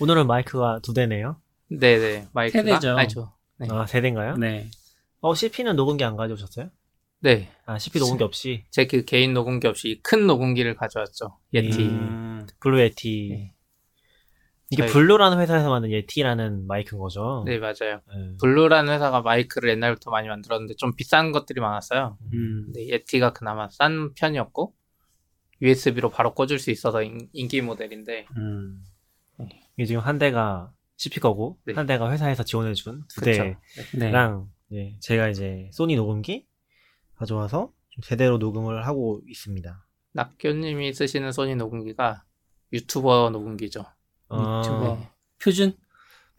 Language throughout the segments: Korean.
오늘은 마이크가 두 대네요. 네네 마이크가 세대죠. 아니죠. 네. 아, 세 대인가요? 네. 어, CP는 녹음기 안 가져오셨어요? 네. 아, CP 녹음기 없이 제 그 개인 녹음기 없이 큰 녹음기를 가져왔죠. Yeti. 음. Blue Yeti. 네. 이게 저희- Blue라는 회사에서 만든 Yeti라는 마이크인 거죠. 네 맞아요. 네. Blue라는 회사가 마이크를 옛날부터 많이 만들었는데 좀 비싼 것들이 많았어요. 음. 근데 Yeti가 그나마 싼 편이었고 USB로 바로 꽂을 수 있어서 인, 기 모델인데 음. 이게 지금 한 대가 CP 거고 네. 한 대가 회사에서 지원해준 두 그쵸. 대랑 네. 예, 제가 이제 소니 녹음기 가져와서 좀 제대로 녹음을 하고 있습니다. 낙교님이 쓰시는 소니 녹음기가 유튜버 녹음기죠. 아, 유튜버. 표준?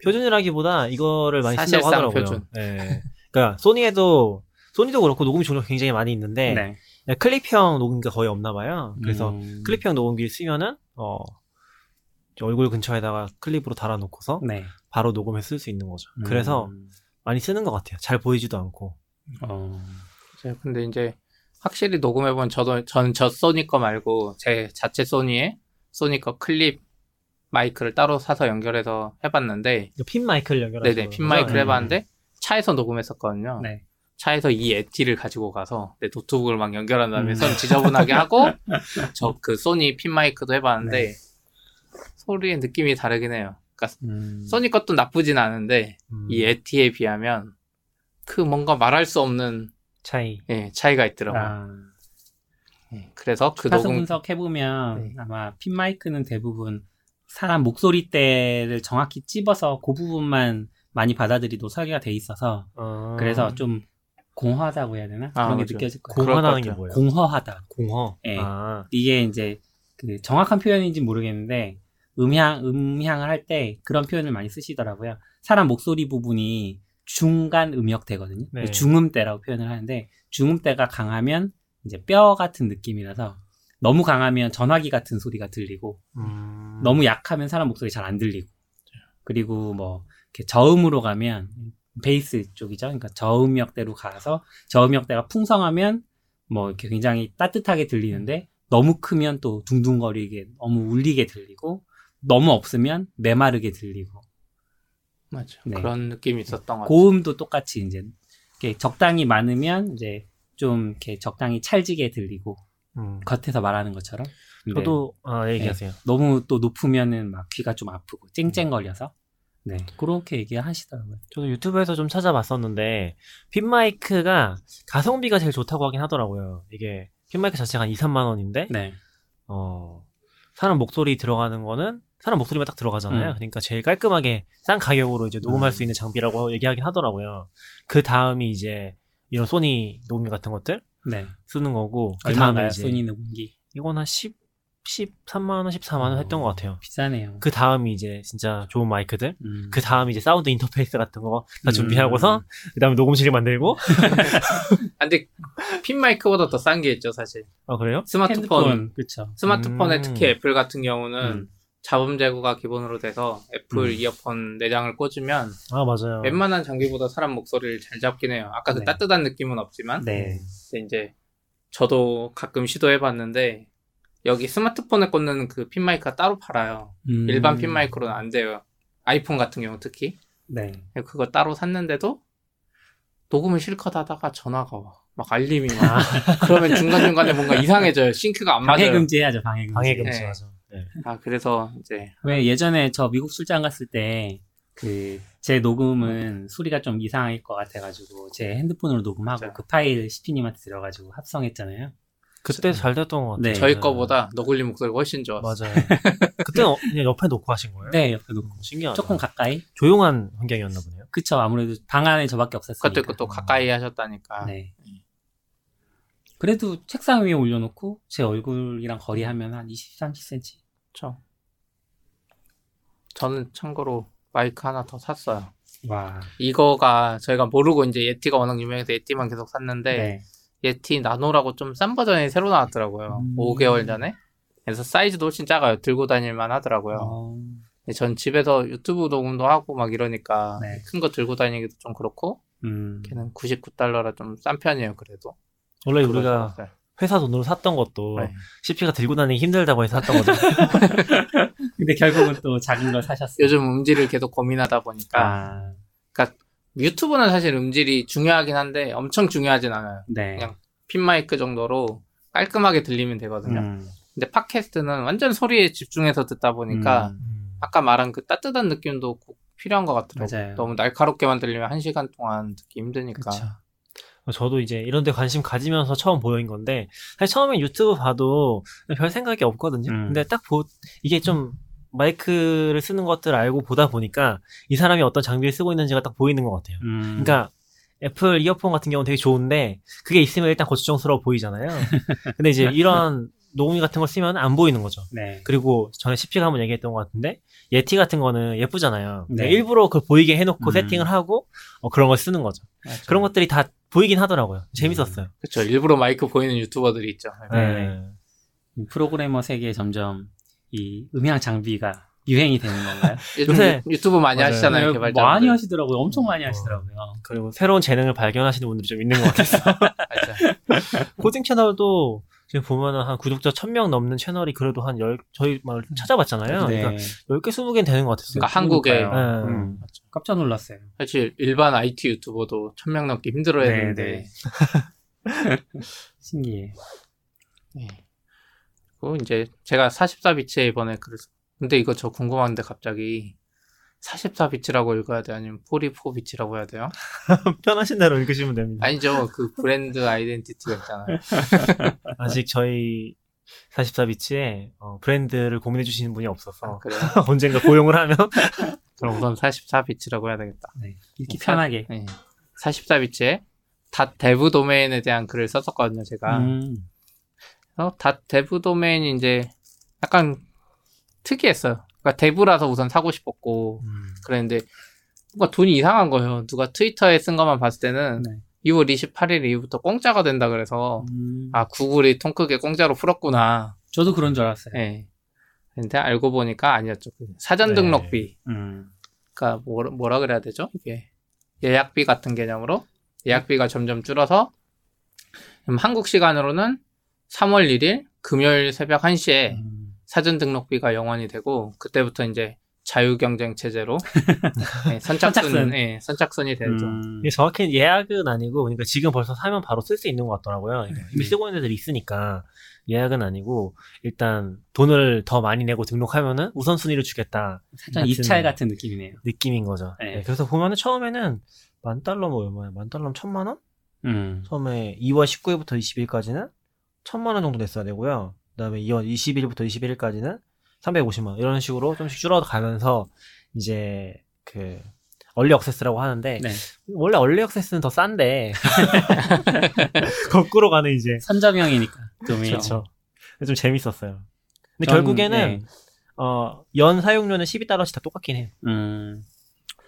표준이라기보다 이거를 많이 쓴다고 하더라고요. 표준. 예. 그러니까 소니에도 소니도 그렇고 녹음기 종류가 굉장히 많이 있는데 네. 클립형 녹음기가 거의 없나 봐요. 그래서 음. 클립형 녹음기를 쓰면은 어 얼굴 근처에다가 클립으로 달아놓고서 네. 바로 녹음해 쓸 수 있는 거죠. 음. 그래서 많이 쓰는 것 같아요. 잘 보이지도 않고. 어. 네, 근데 이제 확실히 녹음해본 저도 전저 소니 거 말고 제 자체 소니에 소니 거 클립 마이크를 따로 사서 연결해서 해봤는데 핀 마이크를 연결하는 네네 핀 마이크를 음. 해봤는데 차에서 녹음했었거든요. 네. 차에서 이 Yeti를 가지고 가서 내 노트북을 막 연결한 다음에 음. 손 지저분하게 하고 저 그 소니 핀 마이크도 해봤는데 네. 소리의 느낌이 다르긴 해요. 그러니까 음. 소니 것도 나쁘진 않은데 음, 이 Yeti에 비하면 그 뭔가 말할 수 없는 차이. 예, 차이가 있더라고요. 아. 예, 그래서 그 가서 녹음 분석해 보면 네. 아마 핀 마이크는 대부분 사람 목소리대를 정확히 찝어서 그 부분만 많이 받아들이도 설계가 돼 있어서 어... 그래서 좀 공허하다고 해야 되나? 아, 그런 게 맞아요. 느껴질 거예요. 공허하다는 게 같아요. 뭐예요? 공허하다. 공허. 예. 아, 이게 이제 그 정확한 표현인지 모르겠는데 음향 음향을 할 때 그런 표현을 많이 쓰시더라고요. 사람 목소리 부분이 중간 음역대거든요. 네. 중음대라고 표현을 하는데 중음대가 강하면 이제 뼈 같은 느낌이라서 너무 강하면 전화기 같은 소리가 들리고 음... 너무 약하면 사람 목소리 잘 안 들리고 그리고 뭐 이렇게 저음으로 가면 베이스 쪽이죠. 그러니까 저음역대로 가서 저음역대가 풍성하면 뭐 이렇게 굉장히 따뜻하게 들리는데 너무 크면 또 둥둥거리게 너무 울리게 들리고 너무 없으면 메마르게 들리고 맞아 네. 그런 느낌이 있었던 것 같아요. 고음도 똑같이 이제 이렇게 적당히 많으면 이제 좀 이렇게 적당히 찰지게 들리고 음. 겉에서 말하는 것처럼 저도 아 얘기하세요. 너무 또 높으면은 막 귀가 좀 아프고 쨍쨍거려서 네 그렇게 얘기하시더라고요. 저도 유튜브에서 좀 찾아봤었는데 핀 마이크가 가성비가 제일 좋다고 하긴 하더라고요. 이게 핀 마이크 자체가 한 2, 3만 원인데 네. 어 사람 목소리 들어가는 거는 사람 목소리만 딱 들어가잖아요. 음. 그러니까 제일 깔끔하게 싼 가격으로 이제 녹음할 음. 수 있는 장비라고 얘기하긴 하더라고요. 그 다음이 이제 이런 소니 녹음기 같은 것들 네. 쓰는 거고 그 다음에 소니 녹음기 이건 한 10, 13만 원, 14만 원 했던 어. 것 같아요. 비싸네요. 그 다음이 이제 진짜 좋은 마이크들 음. 그 다음 이제 사운드 인터페이스 같은 거다 음. 준비하고서 그 다음에 녹음실 만들고 아, 근데 핀 마이크보다 더 싼 게 있죠 사실. 아 그래요? 스마트폰 그렇죠. 스마트폰에 음. 특히 애플 같은 경우는 음. 잡음 제거가 기본으로 돼서 애플 음. 이어폰 내장을 꽂으면 아 맞아요. 웬만한 장비보다 사람 목소리를 잘 잡긴 해요. 아까 그 네. 따뜻한 느낌은 없지만 네. 근데 이제 저도 가끔 시도해봤는데 여기 스마트폰에 꽂는 그 핀 마이크가 따로 팔아요. 음. 일반 핀 마이크로는 안 돼요. 아이폰 같은 경우 특히 네. 그거 따로 샀는데도 녹음을 실컷 하다가 전화가 와. 막 알림이 막. 그러면 중간중간에 뭔가 이상해져요. 싱크가 안 맞아요. 방해 금지해야죠. 방해 금지. 방해 금지 네. 맞아. 네. 아, 그래서 이제 왜 예전에 저 미국 출장 갔을 때 그 제 녹음은 소리가 좀 이상할 것 같아가지고 제 핸드폰으로 녹음하고 맞아요. 그 파일 CP님한테 들어가지고 합성했잖아요. 그때 잘 됐던 것 같아요. 네. 저희 거보다 너굴리 목소리가 훨씬 좋았어요. 맞아요. 그때는 어, 그냥 옆에 놓고 하신 거예요? 네, 옆에 놓고 신기하다. 조금 가까이. 조용한 환경이었나 보네요. 그쵸. 아무래도 방 안에 저밖에 없었으니까. 그것도 있고 또 가까이 하셨다니까. 네. 그래도 책상 위에 올려놓고 제 얼굴이랑 거리하면 한 20, 30cm. 그쵸. 저는 참고로 마이크 하나 더 샀어요. 와. 이거가 저희가 모르고 이제 예티가 워낙 유명해서 예티만 계속 샀는데 네. 예티 나노라고 좀 싼 버전이 새로 나왔더라고요. 음. 5개월 전에. 그래서 사이즈도 훨씬 작아요. 들고 다닐만 하더라고요. 어, 근데 전 집에서 유튜브 녹음도 하고 막 이러니까 네. 큰거 들고 다니기도 좀 그렇고 음. 걔는 99달러라 좀 싼 편이에요. 그래도. 원래 우리가. 회사 돈으로 샀던 것도 네. CP가 들고 다니기 힘들다고 해서 샀던 거죠. 근데 결국은 또 작은 걸 사셨어요. 요즘 음질을 계속 고민하다 보니까 아, 유튜브는 사실 음질이 중요하긴 한데 엄청 중요하진 않아요. 네. 그냥 핀 마이크 정도로 깔끔하게 들리면 되거든요. 음, 근데 팟캐스트는 완전 소리에 집중해서 듣다 보니까 음, 음. 아까 말한 그 따뜻한 느낌도 꼭 필요한 것 같더라고요. 맞아요. 너무 날카롭게만 들리면 한 시간 동안 듣기 힘드니까. 그쵸. 저도 이제 이런 데 관심 가지면서 처음 보인 건데 사실 처음에 유튜브 봐도 별 생각이 없거든요. 음. 근데 딱 보, 이게 좀 마이크를 쓰는 것들을 알고 보다 보니까 이 사람이 어떤 장비를 쓰고 있는지가 딱 보이는 것 같아요. 음, 그러니까 애플 이어폰 같은 경우는 되게 좋은데 그게 있으면 일단 거추장스러워 보이잖아요. 근데 이제 이런 녹음기 같은 걸 쓰면 안 보이는 거죠. 네. 그리고 전에 CP가 한번 얘기했던 것 같은데 예티 같은 거는 예쁘잖아요. 네. 일부러 그걸 보이게 해놓고 음. 세팅을 하고 어, 그런 걸 쓰는 거죠. 그런 것들이 다 보이긴 하더라고요. 재밌었어요. 그렇죠. 일부러 마이크 보이는 유튜버들이 있죠. 네. 이 프로그래머 세계에 점점 이 음향 장비가 유행이 되는 건가요? 요새- 유- 유튜브 많이 맞아요. 하시잖아요, 네, 개발자. 많이 하시더라고요. 엄청 많이 하시더라고요. 그리고 새로운 재능을 발견하시는 분들이 좀 있는 것. 맞아요. 코딩 채널도 지금 보면은 한 구독자 1000명 넘는 채널이 그래도 한 10, 저희 막 찾아봤잖아요. 네. 그러니까 10개, 20개는 되는 것 같았어요. 그러니까 한국에. 네. 음, 깜짝 놀랐어요. 사실 일반 IT 유튜버도 천명 넘기 힘들어 네, 했는데. 신기해. 네. 그리고 이제 제가 44비치에 이번에 그래서 근데 이거 저 궁금한데 갑자기 44비치라고 읽어야 돼 아니면 44비치라고 해야 돼요? 편하신 대로 읽으시면 됩니다. 아니죠. 그 브랜드 아이덴티티가 있잖아요. 아직 저희 44비치에 어, 브랜드를 고민해 주시는 분이 없어서 그래요. 언젠가 고용을 하면 그럼 우선 44비치라고 해야 되겠다. 네. 읽기 사- 편하게. 네. 44BITS에 dot dev 도메인에 대한 글을 썼었거든요, 제가. 음, 어, dot dev 도메인이 이제 약간 특이했어요. 그러니까 dev라서 우선 사고 싶었고 그랬는데 뭔가 돈이 이상한 거예요. 누가 트위터에 쓴 것만 봤을 때는 네. 2월 28일 이후부터 공짜가 된다 그래서 음. 아 구글이 통 크게 공짜로 풀었구나. 저도 그런 줄 알았어요. 예. 근데 알고 보니까 아니었죠. 그 사전 네. 등록비. 음. 그러니까 뭐라, 뭐라 그래야 되죠? 이게 예약비 같은 개념으로 예약비가 점점 줄어서 그럼 한국 시간으로는 3월 1일 금요일 새벽 1시에 음. 사전 등록비가 0원이 되고 그때부터 이제 자유 경쟁 체제로 네, 선착순 선착순. 네, 선착순이 되죠. 음. 이게 정확히 예약은 아니고 그러니까 지금 벌써 사면 바로 쓸 수 있는 것 같더라고요. 그러니까 이미 네. 쓰고 있는 애들이 있으니까 예약은 아니고 일단 돈을 더 많이 내고 등록하면은 우선순위를 주겠다 사전 같은- 입찰 같은 느낌이네요. 느낌인 거죠. 네. 네, 그래서 보면은 처음에는 만 달러 뭐 얼마야? 만 달러면 천만 원? 음. 처음에 2월 19일부터 20일까지는 천만 원 정도 냈어야 되고요. 그다음에 2월 20일부터 21일까지는 350만 원 이런 식으로 좀씩 줄어가면서 이제 그 얼리 액세스라고 하는데 네. 원래 얼리 액세스는 더 싼데 거꾸로 가는 이제 선점형이니까. 그렇죠. 좀 재밌었어요. 근데 전- 결국에는 네. 어, 연 사용료는 12달러씩 다 똑같긴 해요. 음.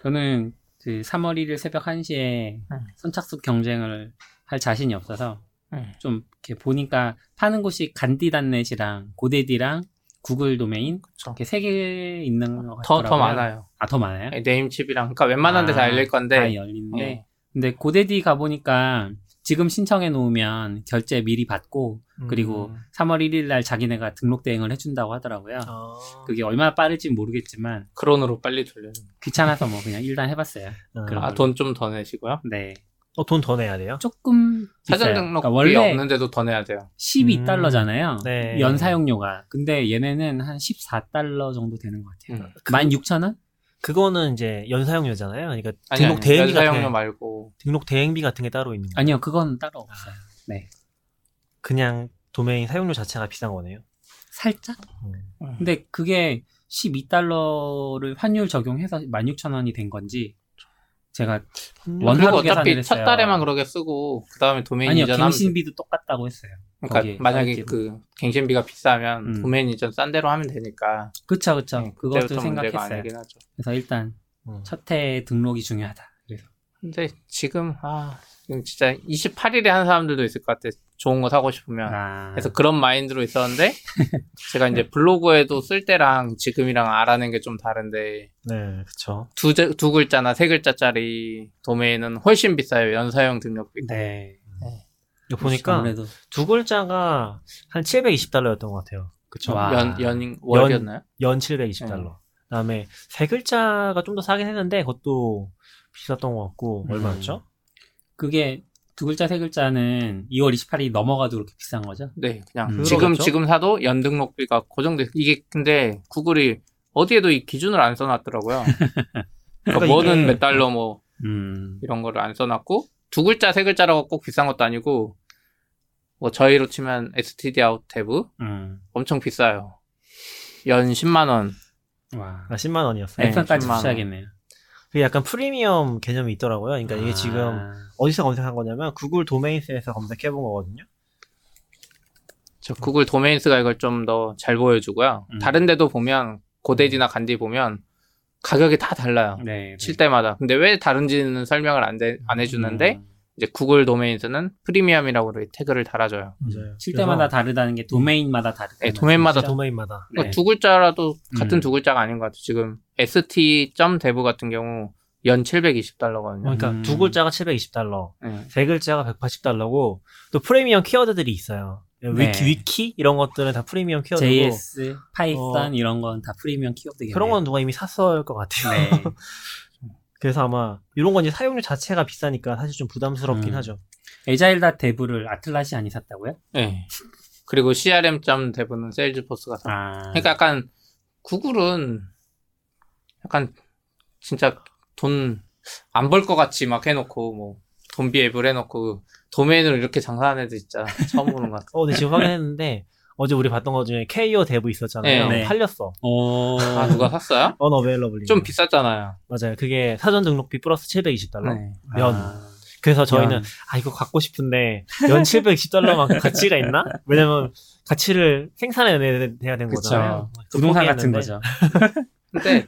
저는 그 3월 1일 새벽 1시에 음. 선착순 경쟁을 할 자신이 없어서 네. 좀 이렇게 보니까 파는 곳이 간디단넷이랑 고데디랑 구글 도메인 그쵸. 이렇게 세 개 있는 것 더, 같더라고요. 더 많아요. 아, 더 많아요? 네, 네임칩이랑 그러니까 웬만한 데다 아, 열릴 건데 다 열리는데 네. 근데 고데디 가 보니까 지금 신청해 놓으면 결제 미리 받고 그리고 음. 3월 1일 날 자기네가 등록 대행을 해준다고 하더라고요. 어, 그게 얼마나 빠를지 모르겠지만 크론으로 빨리 돌려요. 귀찮아서 뭐 그냥 일단 해봤어요. 어, 그럼. 아, 돈 좀 더 내시고요. 네. 어, 돈 더 내야 돼요? 조금 사전 비싸요. 등록비 그러니까 원래 없는데도 더 내야 돼요. 12달러잖아요. 네. 연 사용료가. 근데 얘네는 한 14달러 정도 되는 것 같아요. 음. 16,000원? 그거는 이제 연 사용료잖아요. 그러니까 아니, 등록 아니, 대행비 같은 연사용료 게- 말고 등록 대행비 같은 게 따로 있는 거. 아니요, 그건 따로 없어요. 네. 그냥 도메인 사용료 자체가 비싼 거네요. 살짝? 음. 근데 그게 12달러를 환율 적용해서 16,000원이 된 건지 제가 그리고 어차피 계산을 첫 했어요. 달에만 그렇게 쓰고 그 다음에 도메인 아니요, 이전하면 갱신비도 똑같다고 했어요. 그러니까 만약에. 그 갱신비가 비싸면 음. 도메인 이전 싼 대로 하면 되니까 그쵸, 그쵸. 네, 그것도 생각했어요. 아니긴 하죠. 그래서 일단 음. 첫해 등록이 중요하다. 그래서 근데 지금 아 진짜 28일에 하는 사람들도 있을 것 같아. 좋은 거 사고 싶으면. 아, 그래서 그런 마인드로 있었는데 제가 이제 블로그에도 쓸 때랑 지금이랑 알아낸 게 좀 다른데 네, 그쵸. 두, 자- 두 글자나 세 글자짜리 도메인은 훨씬 비싸요. 연사용 등록비. 네. 이거 보니까 아무래도 두 글자가 한 720달러였던 것 같아요. 그쵸? 와. 연, 연, 월이었나요? 연 720달러. 그다음에 세 글자가 좀 더 싸긴 했는데 그것도 비쌌던 것 같고 음. 얼마였죠? 그게 두 글자 세 글자는 2월 28일이 넘어가도 그렇게 비싼 거죠? 네, 그냥 음. 지금? 지금 사도 연 등록비가 고정돼. 이게 근데 구글이 어디에도 이 기준을 안 써놨더라고요. 그러니까 그러니까 뭐는 이게- 몇 달러 뭐 음. 이런 거를 안 써놨고 두 글자 세 글자라고 꼭 비싼 것도 아니고 뭐 저희로 치면 STD out dev 음. 엄청 비싸요. 연 10만 원. 와. 아, 10만 원이었어요. 네. 액션까지 10만 원. 붙여야겠네요. 그게 약간 프리미엄 개념이 있더라고요. 그러니까 이게 아. 지금 어디서 검색한 거냐면 Google Domains에서 검색해 본 거거든요. 저 구글 도메인스가 이걸 좀 더 잘 보여주고요. 음. 다른 데도 보면 고데지나 간디 보면 가격이 다 달라요. 네. 칠 때마다. 근데 왜 다른지는 설명을 안, 돼- 안 해주는데 음. 이제 구글 도메인스는 프리미엄이라고 이렇게 태그를 달아줘요. 맞아요. 칠 때마다 다르다는 게 도메인마다 다르다. 네, 도메인마다 도메인마다 그러니까 네. 두 글자라도 같은 음. 두 글자가 아닌 것 같아요. 지금 st.dev 같은 경우 연 720달러거든요. 그러니까 음. 두 글자가 720달러, 네. 세 글자가 180달러고 또 프리미엄 키워드들이 있어요. 위키, 네. 위키 이런 것들은 다 프리미엄 키워드고 JS, Python 어. 이런 건 다 프리미엄 키워드겠네요. 그런 건 누가 이미 샀을 것 같아요. 네. 그래서 아마 이런 건 이제 사용료 자체가 비싸니까 사실 좀 부담스럽긴 음. 하죠. agile dot dev를 Atlassian이 샀다고요? 네. 그리고 crm.dev는 Salesforce가 사. 아. 그러니까 약간 구글은 약간 진짜 돈 안 벌 것 같이 막 해놓고 뭐 don't be evil을 해놓고 도메인으로 이렇게 장사하는 애들 진짜 처음 보는 것 같아. 어, 근데 지금 확인했는데 어제 우리 봤던 것 중에 KO dev 있었잖아요. 네, 네. 팔렸어. 오. 아 누가 샀어요? unavailable이. 좀 비쌌잖아요. 맞아요. 그게 사전 등록비 플러스 720달러. 네. 면. 아. 그래서 저희는 연. 아 이거 갖고 싶은데 연 720달러만큼 가치가 있나? 왜냐면 가치를 생산해야 되는. 거잖아요. 부동산 같은 포기했는데. 거죠. 근데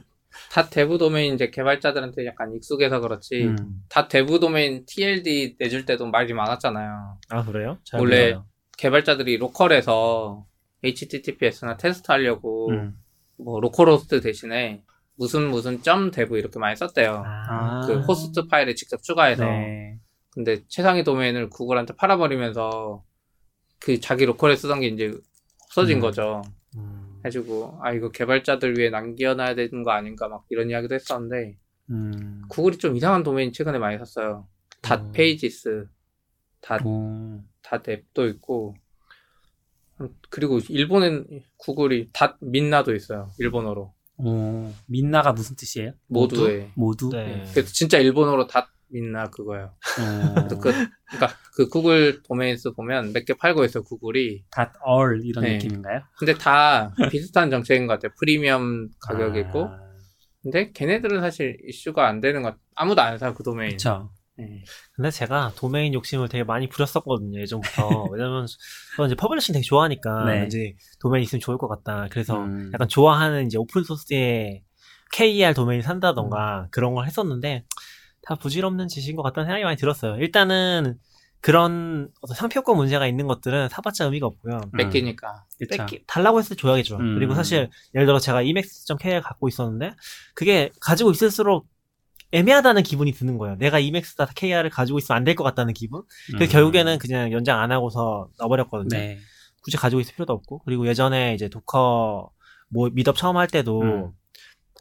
dot dev 도메인 이제 개발자들한테 약간 익숙해서 그렇지. 음. dot dev 도메인 TLD 내줄 때도 말이 많았잖아요. 아 그래요? 잘 원래 몰라요. 개발자들이 local에서 HTTPS나 테스트 하려고 음. 뭐 localhost 대신에 무슨 무슨 점 dev 이렇게 많이 썼대요. 아. 그 호스트 파일에 직접 추가해서. 네. 근데 최상위 도메인을 구글한테 팔아버리면서 그 자기 local에 쓰던 게 이제 없어진 음. 거죠. 음. 해주고 아 이거 개발자들 위해 남겨놔야 되는 거 아닌가 막 이런 이야기도 했었는데 음. 구글이 좀 이상한 도메인 최근에 많이 샀어요. dot 음. pages, dot, 오. dot app도 있고 음, 그리고 일본엔 구글이 dot みんな도 있어요. 일본어로 오. みんな가 무슨 뜻이에요? 모두에. 모두? 네. 그래서 진짜 일본어로 dot みんな 그거예요. 오. 그래서 그, 그러니까 그 Google Domains 보면 몇 개 팔고 있어요. 구글이. dot all 이런 네. 느낌인가요? 근데 다 비슷한 정책인 것 같아요. 프리미엄 가격이고. 아, 근데 걔네들은 사실 이슈가 안 되는 것 같아요. 아무도 안 사요. 그 도메인. 그쵸. 네. 근데 제가 도메인 욕심을 되게 많이 부렸었거든요 예전부터 왜냐면 저는 이제 publishing 되게 좋아하니까 네. 이제 도메인 있으면 좋을 것 같다 그래서 음. 약간 좋아하는 이제 오픈 소스의 KER 도메인 산다던가 그런 걸 했었는데 다 부질없는 짓인 것 같다는 생각이 많이 들었어요 일단은 그런 어떤 상표권 문제가 있는 것들은 사봤자 의미가 없고요 뺏기니까. 그쵸. 뺏기, 달라고 했을 때 줘야겠죠. 음. 그리고 사실 예를 들어 제가 EMAX.KR 갖고 있었는데 그게 가지고 있을수록 애매하다는 기분이 드는 거예요. 내가 EMAX.KR을 가지고 있으면 안 될 것 같다는 기분. 그 음. 결국에는 그냥 연장 안 하고서 놔버렸거든요. 네. 굳이 가지고 있을 필요도 없고. 그리고 예전에 이제 도커 뭐 미덥 처음 할 때도 음.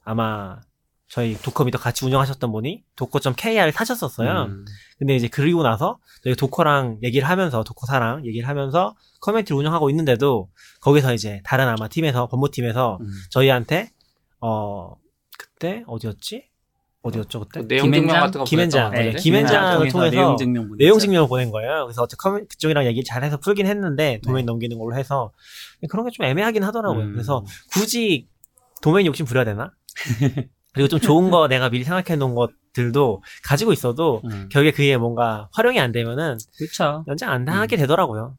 아마 저희 Docker meetup 같이 운영하셨던 분이 docker.kr을 사셨었어요. 음. 근데 이제 그리고 나서 저희 Docker랑 얘기를 하면서 Docker사랑 얘기를 하면서 커뮤니티를 운영하고 있는데도 거기서 이제 다른 아마 팀에서 법무팀에서 음. 저희한테 어 그때 어디였지? 어디였죠 그때? 그 내용 증명 김앤장? 같은 거 김앤장, 네? 김앤장을 통해서 내용 증명 보냈죠. 내용 증명을 보낸 거예요. 그래서 어떻게 커뮤 그쪽이랑 얘기 잘해서 풀긴 했는데 도메인 네. 넘기는 걸로 해서 그런 게 좀 애매하긴 하더라고요. 음. 그래서 굳이 도메인 욕심 부려야 되나? 그리고 좀 좋은 거 내가 미리 생각해 놓은 것들도 가지고 있어도 음. 결국에 그게 뭔가 활용이 안 되면은 그렇죠. 연장 안 당하게 되더라고요.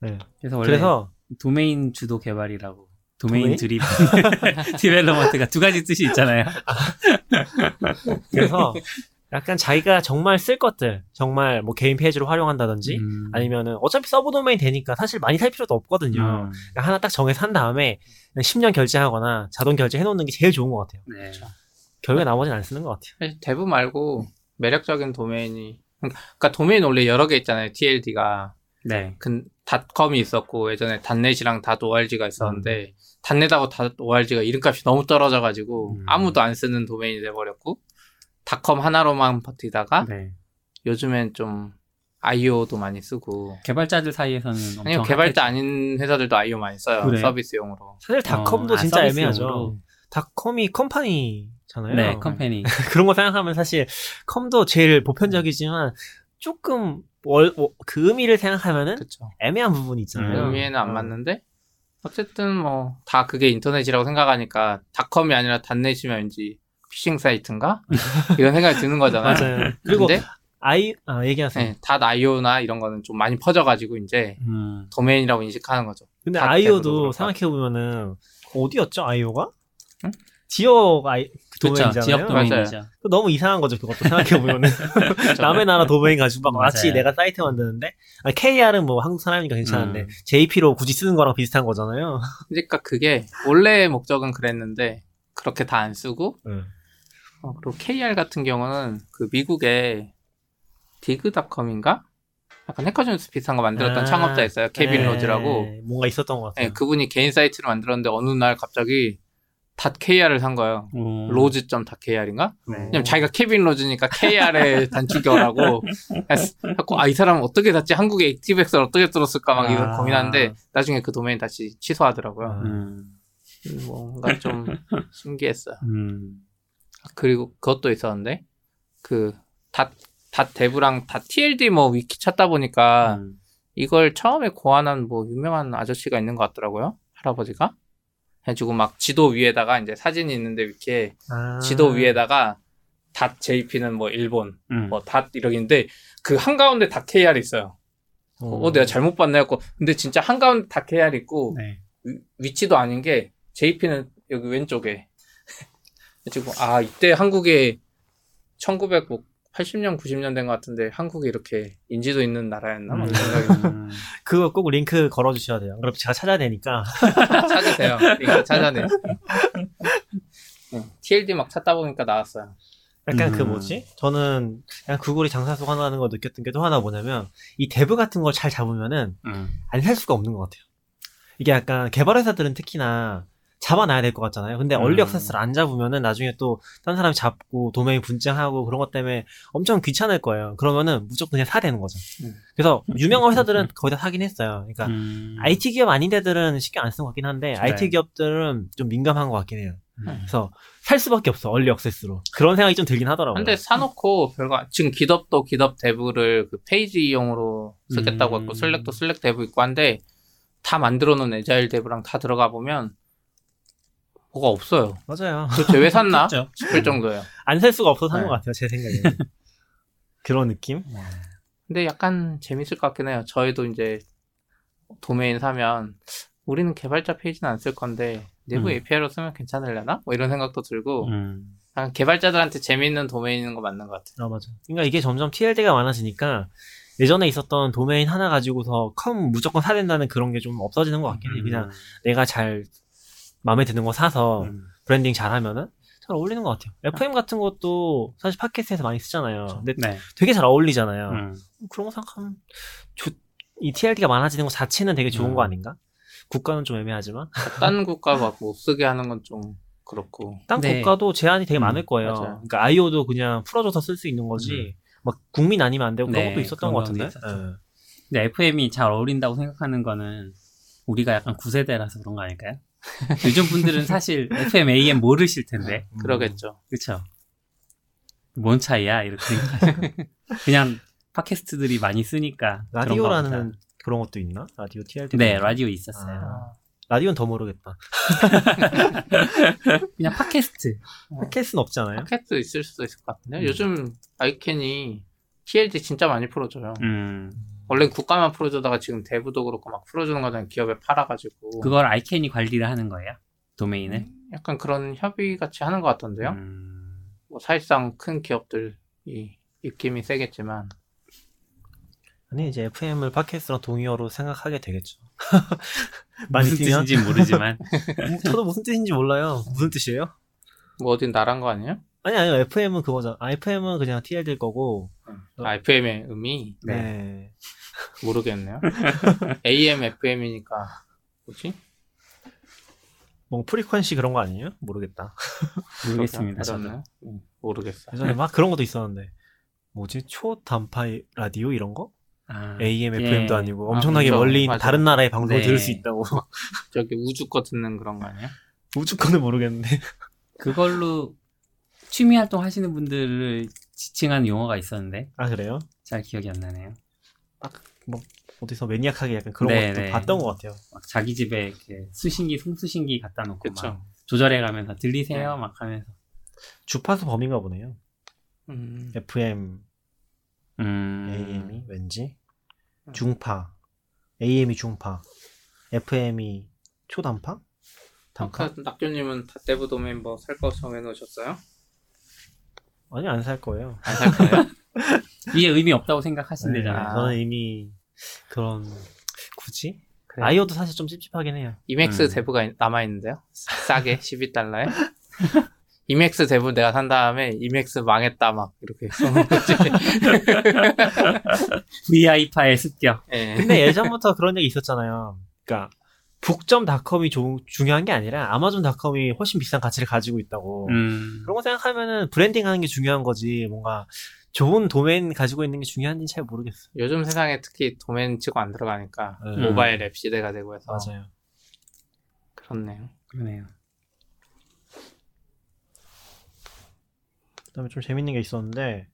네. 그래서 원래 그래서 도메인 주도 개발이라고 도메인 domain? driven development가 두 가지 뜻이 있잖아요. 그래서 약간 자기가 정말 쓸 것들 정말 뭐 개인 페이지로 활용한다든지 음. 아니면은 어차피 subdomain 되니까 사실 많이 살 필요도 없거든요. 음. 그러니까 하나 딱 정해서 한 다음에 그냥 10년 결제하거나 자동 결제 해놓는 게 제일 좋은 것 같아요. 네. 결국에 나머지는 안 쓰는 것 같아요. 사실 대부 말고 매력적인 도메인이 그러니까 도메인 원래 여러 개 있잖아요. TLD가 네. 그 닷컴이 있었고 예전에 닷넷이랑 닷 ORG가 있었는데 닷넷하고 닷 ORG가 이름값이 너무 떨어져가지고 음. 아무도 안 쓰는 도메인이 돼버렸고 닷컴 하나로만 버티다가 네. 요즘엔 좀 IO도 많이 쓰고 개발자들 사이에서는 엄청 아니요 개발자 핫했죠. 아닌 회사들도 IO 많이 써요 그래요? 서비스용으로 사실 닷컴도 어, 아, 진짜 애매하죠. 닷컴이 컴퍼니잖아요. 네, 컴퍼니. 그런 거 생각하면 사실 컴도 제일 보편적이지만 조금 월, 어, 그 의미를 생각하면은 그렇죠 애매한 부분이 있잖아요. 음. 의미에는 안 어. 맞는데 어쨌든 뭐 다 그게 인터넷이라고 생각하니까 닷컴이 아니라 닷넷이면 왠지 피싱 사이트인가 이런 생각이 드는 거잖아요. 맞아요. 그리고 근데 아이 아 얘기하세요. 네, 닷 IO나 이런 거는 좀 많이 퍼져가지고 이제 음. 도메인이라고 인식하는 거죠. 근데 닷 아이오도? 생각해 보면은 어디였죠 아이오가? 응? 지역 아이. 도메인이잖아요. 지역 도메인이죠. 너무 이상한 거죠 그것도 생각해 보면은 남의 나라 도메인 가지고 막 마치 맞아요. 내가 사이트 만드는데 아니, KR은 뭐 한국 사람이니까 괜찮은데 음. JP로 굳이 쓰는 거랑 비슷한 거잖아요. 그러니까 그게 원래 목적은 그랬는데 그렇게 다 안 쓰고 응. 어, 그리고 KR 같은 경우는 그 미국의 디그닷컴인가? 약간 Hacker News 비슷한 거 만들었던 아, 창업자 있어요. 케빈 네, 로즈라고. 뭔가 있었던 것 같아요. 네, 그분이 개인 사이트를 만들었는데 어느 날 갑자기 .kr을 산 거예요. 음. Rose.kr인가? 네. 왜냐면 자기가 케빈 로즈니까 KR에 단축이라고 하고 아 이 사람은 어떻게 샀지? 한국에 ActiveX를 어떻게 뚫었을까 막 아. 고민하는데 나중에 그 도메인 다시 취소하더라고요. 아. 음. 음, 뭔가 좀 신기했어요. 음. 그리고 그것도 있었는데 그 닷 닷 데브랑 닷 TLD 뭐 위키 찾다 보니까 음. 이걸 처음에 고안한 뭐 유명한 아저씨가 있는 것 같더라고요. 할아버지가. 해가지고 막 지도 위에다가 이제 사진이 있는데 위키에 아. 지도 위에다가 닷 JP는 뭐 일본, 음. 뭐닷 이러기인데 그 한가운데 닷 KR 있어요. 어, 내가 잘못 봤네 했고 근데 진짜 한가운데 닷 KR 있고 네. 위- 위치도 아닌 게 JP는 여기 왼쪽에. 그리고 아 이때 한국에 1980년 90년 된 것 같은데 한국에 이렇게 인지도 있는 나라였나 막 이런 생각이 음. 그거 꼭 링크 걸어주셔야 돼요. 그럼 제가 찾아야 되니까. 찾으세요. 이거 찾아내. 네, TLD 막 찾다 보니까 나왔어요. 약간 음. 그 뭐지? 저는 그냥 구글이 장사 속 하나는 거 느꼈던 게 또 하나 뭐냐면 이 데브 같은 걸 잘 잡으면은 음. 안살 수가 없는 것 같아요. 이게 약간 개발회사들은 특히나 잡아놔야 될 것 같잖아요. 근데 음. early access를 안 잡으면은 나중에 또 딴 사람이 잡고 도메인 분쟁하고 그런 것 때문에 엄청 귀찮을 거예요. 그러면은 무조건 그냥 사야 되는 거죠. 음. 그래서 유명한 회사들은 거의 다 사긴 했어요. 그러니까 음. IT 기업 아닌 데들은 신경 안 쓰는 것 같긴 한데 네. IT 기업들은 좀 민감한 것 같긴 해요. 음. 그래서 살 수밖에 없어 early access로 그런 생각이 좀 들긴 하더라고요. 근데 사놓고 별거 안- 지금 GitHub도 GitHub dev를 그 페이지용으로 쓰겠다고 음. 했고 Slack도 Slack dev 있고 한데 다 만들어 놓은 에자일 데브랑 다 들어가 보면 뭐가 없어요. 맞아요. 도대체 왜 샀나 그렇죠. 싶을 정도예요. 안 살 수가 없어서 산 네. 것 같아요. 제 생각에는. 그런 느낌? 근데 약간 재밌을 것 같긴 해요. 저희도 이제 도메인 사면 우리는 개발자 페이지는 안 쓸 건데 내부 음. API로 쓰면 괜찮으려나? 뭐 이런 생각도 들고 음. 약간 개발자들한테 재밌는 도메인인 거 맞는 것 같아요. 아, 맞아. 그러니까 이게 점점 TLD가 많아지니까 예전에 있었던 도메인 하나 가지고서 com 무조건 사야 된다는 그런 게 좀 없어지는 것 같긴 해. 그냥 내가 잘 마음에 드는 거 사서 음. 브랜딩 잘 하면은 잘 어울리는 것 같아요. FM 같은 것도 사실 팟캐스트에서 많이 쓰잖아요. 근데 네. 되게 잘 어울리잖아요. 음. 그런 거 생각하면 좋- 이 TLD가 많아지는 것 자체는 되게 좋은 음. 거 아닌가? 국가는 좀 애매하지만 딴 국가 막 못 쓰게 하는 건 좀 그렇고. 딴 네. 국가도 제한이 되게 음, 많을 거예요. 맞아요. 그러니까 io도 그냥 풀어줘서 쓸 수 있는 거지. 막 국민 아니면 안 되고 그런 네, 것도 있었던 그런 것 같은데. 예. 근데 FM이 잘 어울린다고 생각하는 거는 우리가 약간 구세대라서 그런 거 아닐까요? 요즘 분들은 사실 FM, AM 모르실 텐데. 음. 그러겠죠. 그쵸? 뭔 차이야? 이렇게 생각하시고. 그냥 팟캐스트들이 많이 쓰니까. 라디오라는. 그런 것도 있나? 라디오 TLD. 네, 라디오 있었어요. 아, 라디오는 더 모르겠다. 그냥 팟캐스트. 팟캐스트는 없잖아요. 팟캐스트 있을 수도 있을 것 같은데. 음. 요즘 아이캔이 TLD 진짜 많이 풀어줘요. 음. 원래 국가만 풀어주다가 지금 대부도 그렇고 막 풀어주는 거잖아요. 기업에 팔아가지고. 그걸 아이캔이 관리를 하는 거예요? 도메인을? 약간 그런 협의 같이 하는 것 같던데요. 음. 뭐 사실상 큰 기업들이 입김이 세겠지만. 아니 이제 FM을 팟캐스트랑 동의어로 생각하게 되겠죠. 많이 무슨 뜻인지 모르지만. 저도 무슨 뜻인지 몰라요. 무슨 뜻이에요? 뭐 어딘 나란 거 아니에요? 아니 아니요. FM은 그거잖아. 아, FM은 그냥 TLD일 거고. 아, FM의 의미. 네. 모르겠네요. AM, FM이니까 뭐지? 뭐 프리퀀시 그런 거 아니에요? 모르겠다. 모르겠습니다. 저도. 어렵네요. 음, 모르겠어요. 예전에 막 그런 것도 있었는데 뭐지 초단파 라디오 이런 거? 아, AM, 예. FM도 아니고 아, 엄청나게 그죠. 멀리 맞아요. 다른 나라의 방송을 네. 들을 수 있다고. 저기 우주 거 듣는 그런 거 아니에요? 우주권은 모르겠는데. 그걸로 취미 활동 하시는 분들을 지칭한 용어가 있었는데 아 그래요? 잘 기억이 안 나네요. 어디서 매니악하게 약간 그런 네, 것도 네. 봤던 것 같아요. 막 자기 집에 이렇게 수신기, 송수신기 갖다 놓고 그쵸. 막 조절해가면서 들리세요 네. 막 하면서. 주파수 범인가 보네요. 음, FM, 음. AM이 왠지 음. 중파, AM이 중파, FM이 초단파? 단파? 아까 낙교님은 도메인 뭐살거 정해놓으셨어요? 아니 안 살 거예요. 안 살 거예요? 이게 의미 없다고 네, 생각하신대잖아요. 저는 이미 그런 굳이 그래요? 아이오도 사실 좀 찝찝하긴 해요. 이맥스 음. 대부가 남아 있는데요? 싸게 12달러에? 이맥스 대부 내가 산 다음에 이맥스 망했다 막 이렇게 써놓은 거지. VI파의 습격. 예. 근데 예전부터 그런 얘기 있었잖아요. 그러니까 북점닷컴이 조- 중요한 게 아니라 아마존닷컴이 훨씬 비싼 가치를 가지고 있다고. 음. 그런 거 생각하면은 브랜딩하는 게 중요한 거지. 뭔가 좋은 도메인 가지고 있는 게 중요한지 잘 모르겠어. 요즘 세상에 특히 도메인 치고 안 들어가니까 네. 모바일 앱 시대가 되고 해서 맞아요. 그렇네요. 그러네요. 그다음에 좀 재밌는 게 있었는데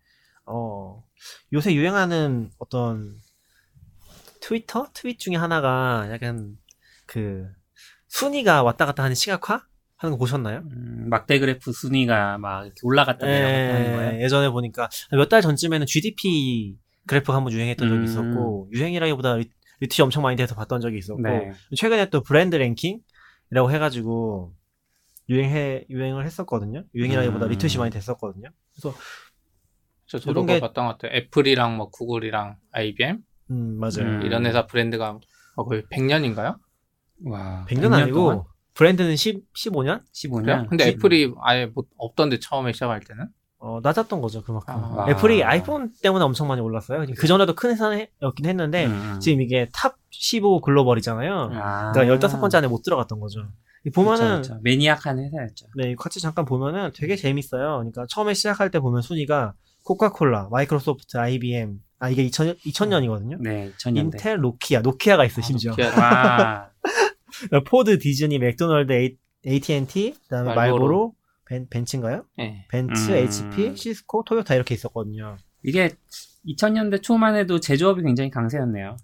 어 요새 유행하는 어떤 트위터 트윗 중에 하나가 약간 그 순위가 왔다 갔다 하는 시각화 하는 거 보셨나요? 음, 막대 그래프 순위가 막 이렇게 올라갔다 내려갔다 하는 거예요. 예, 예전에 보니까 몇 달 전쯤에는 GDP 그래프가 한번 유행했던 적이 음. 있었고 유행이라기보다 리, retweet이 엄청 많이 돼서 봤던 적이 있었고 네. 최근에 또 브랜드 랭킹이라고 해가지고 유행해 유행을 했었거든요. 유행이라기보다 음. retweet이 많이 됐었거든요. 그래서 저 그거 게- 봤던 것 같아요. 애플이랑 뭐 구글이랑 IBM 음 맞아요. 음. 이런 회사 브랜드가 어, 거의 100년인가요? 와. 100년 100년 아니고 동안? 브랜드는 10, 15년? 15년. 근데 애플이 아예 뭐 없던데 처음에 시작할 때는 어, 낮았던 거죠, 그만큼. 아. 애플이 아이폰 때문에 엄청 많이 올랐어요. 그 전에도 큰 회사였긴 했는데, 음. 지금 이게 top 15 global이잖아요. 아. 그러니까 15번째 안에 못 들어갔던 거죠. 이 보면은, 그쵸, 그쵸. maniac한 회사였죠. 네, 같이 잠깐 보면은 되게 재밌어요. 그러니까 처음에 시작할 때 보면 순위가 코카콜라, 마이크로소프트, IBM, 아, 이게 2000, 2000년이거든요. 네, 2000년대. 인텔, 노키아, 노키아가 있어, 아, 심지어. 노키아. 와. 포드, 디즈니, 맥도널드, 에이, AT&T, 그다음에 말보로. 벤, 벤츠인가요? 예. 벤츠, 음. HP, 시스코, 토요타 이렇게 있었거든요. 이게 2000년대 초만 해도 제조업이 굉장히 강세였네요.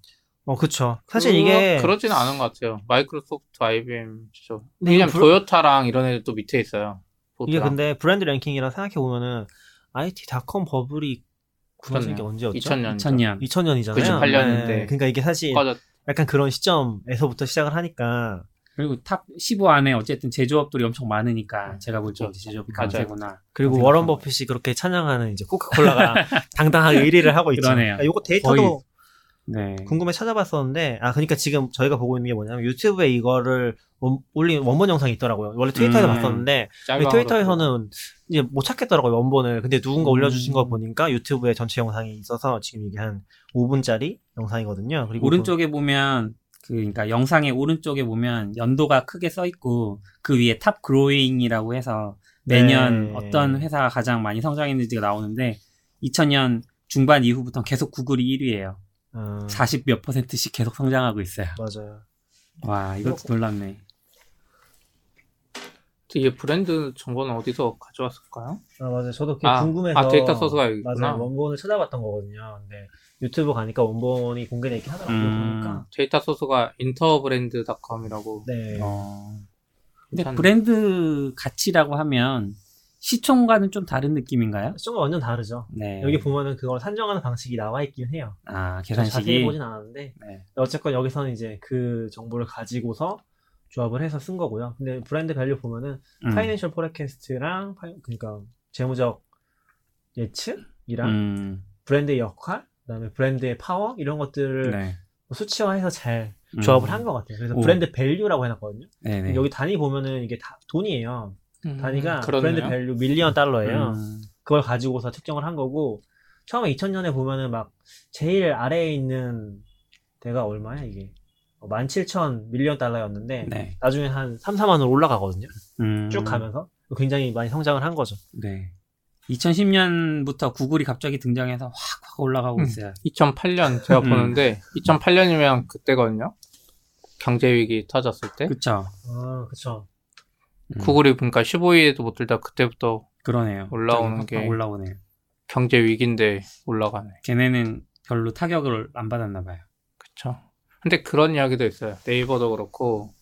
어, 그쵸. 사실 그거- 이게 그러지는 않은 것 같아요. 마이크로소프트, IBM 죠. 근데 왜냐면 브로- 토요타랑 이런 애들 또 밑에 있어요. 이게 포드랑. 근데 브랜드 랭킹이랑 생각해 보면은 IT 닷컴 버블이 구성된 게. 언제였죠? 2000년. 2000년. 2000년이잖아요. 98년 인데. 그러니까 이게 사실 꺼졌. 약간 그런 시점에서부터 시작을 하니까 그리고 top 15 안에 어쨌든 제조업들이 엄청 많으니까 제가 볼 때 그렇죠. 제조업이. 강세구나. 그리고 워런. 버핏이 그렇게 찬양하는 이제 코카콜라가 당당하게 1위를 하고 있죠. 그러네요. 그러니까 요거 데이터도 네. 궁금해 찾아봤었는데 아 그러니까 지금 저희가 보고 있는 게 뭐냐면 유튜브에 이거를 원- 올린 원본 영상이 있더라고요. 원래 트위터에서 음. 봤었는데 짤방으로 트위터에서는 이제 못 찾겠더라고요 원본을. 근데 누군가 음. 올려주신 거 보니까 유튜브에 전체 영상이 있어서 지금 이게 한 5분짜리 영상이거든요. 그리고 오른쪽에 보면 그 그러니까 영상의 오른쪽에 보면 연도가 크게 써 있고 그 위에 top growing이라고 해서 매년 네. 어떤 회사가 가장 많이 성장했는지가 나오는데 2000년 중반 이후부터 계속 구글이 1위예요. 어, 40몇 퍼센트씩 계속 성장하고 있어요. 맞아요. 와, 이것도 놀랍네. 이게 브랜드 정보는 어디서 가져왔을까요? 아 맞아요. 저도 그게 아, 궁금해서 아, data source가 여기 있구나. 맞아요. 원본을 찾아봤던 거거든요. 근데 유튜브 가니까 원본이 공개돼 있긴 하더라고요. 음. 보니까. data source가 Interbrand.com이라고 네. 어. 근데 괜찮네. 브랜드 가치라고 하면 시총과는 좀 다른 느낌인가요? 시총과 완전 다르죠. 네. 여기 보면은 그걸 산정하는 방식이 나와 있긴 해요. 아, 자세히 계산식이 보진 않았는데 네. 어쨌건 여기서는 이제 그 정보를 가지고서 조합을 해서 쓴 거고요. 근데 brand value 보면은 음. financial forecast랑 그러니까 재무적 예측이랑 음. 브랜드의 역할, 그다음에 브랜드의 파워 이런 것들을 네. 수치화해서 잘 음. 조합을 한 것 같아요. 그래서 오. brand value라고 해놨거든요. 네네. 여기 단위 보면은 이게 다 돈이에요. 음, 단위가 그렇네요. brand value million 달러예요. 음. 그걸 가지고서 측정을 한 거고 처음에 2000년에 보면은 막 제일 아래에 있는 때가 얼마야 이게? 어, 17,000 million 달러였는데 네. 나중에 한 3, 4만으로 올라가거든요. 음, 쭉 가면서 굉장히 많이 성장을 한 거죠. 네. 2010년부터 구글이 갑자기 등장해서 확 확 올라가고 음. 있어요. 2008년 제가 음. 보는데 2008년이면 그때거든요. 경제 위기 터졌을 때 그쵸? 아, 그쵸. 음, 구글이 그러니까 15위에도 못 들다 그때부터 그러네요. 올라오는 게- 확 올라오네요. 경제 위기인데 올라가네. 걔네는 별로 타격을 안 받았나 봐요. 그쵸. 근데 그런 이야기도 있어요. 네이버도 그렇고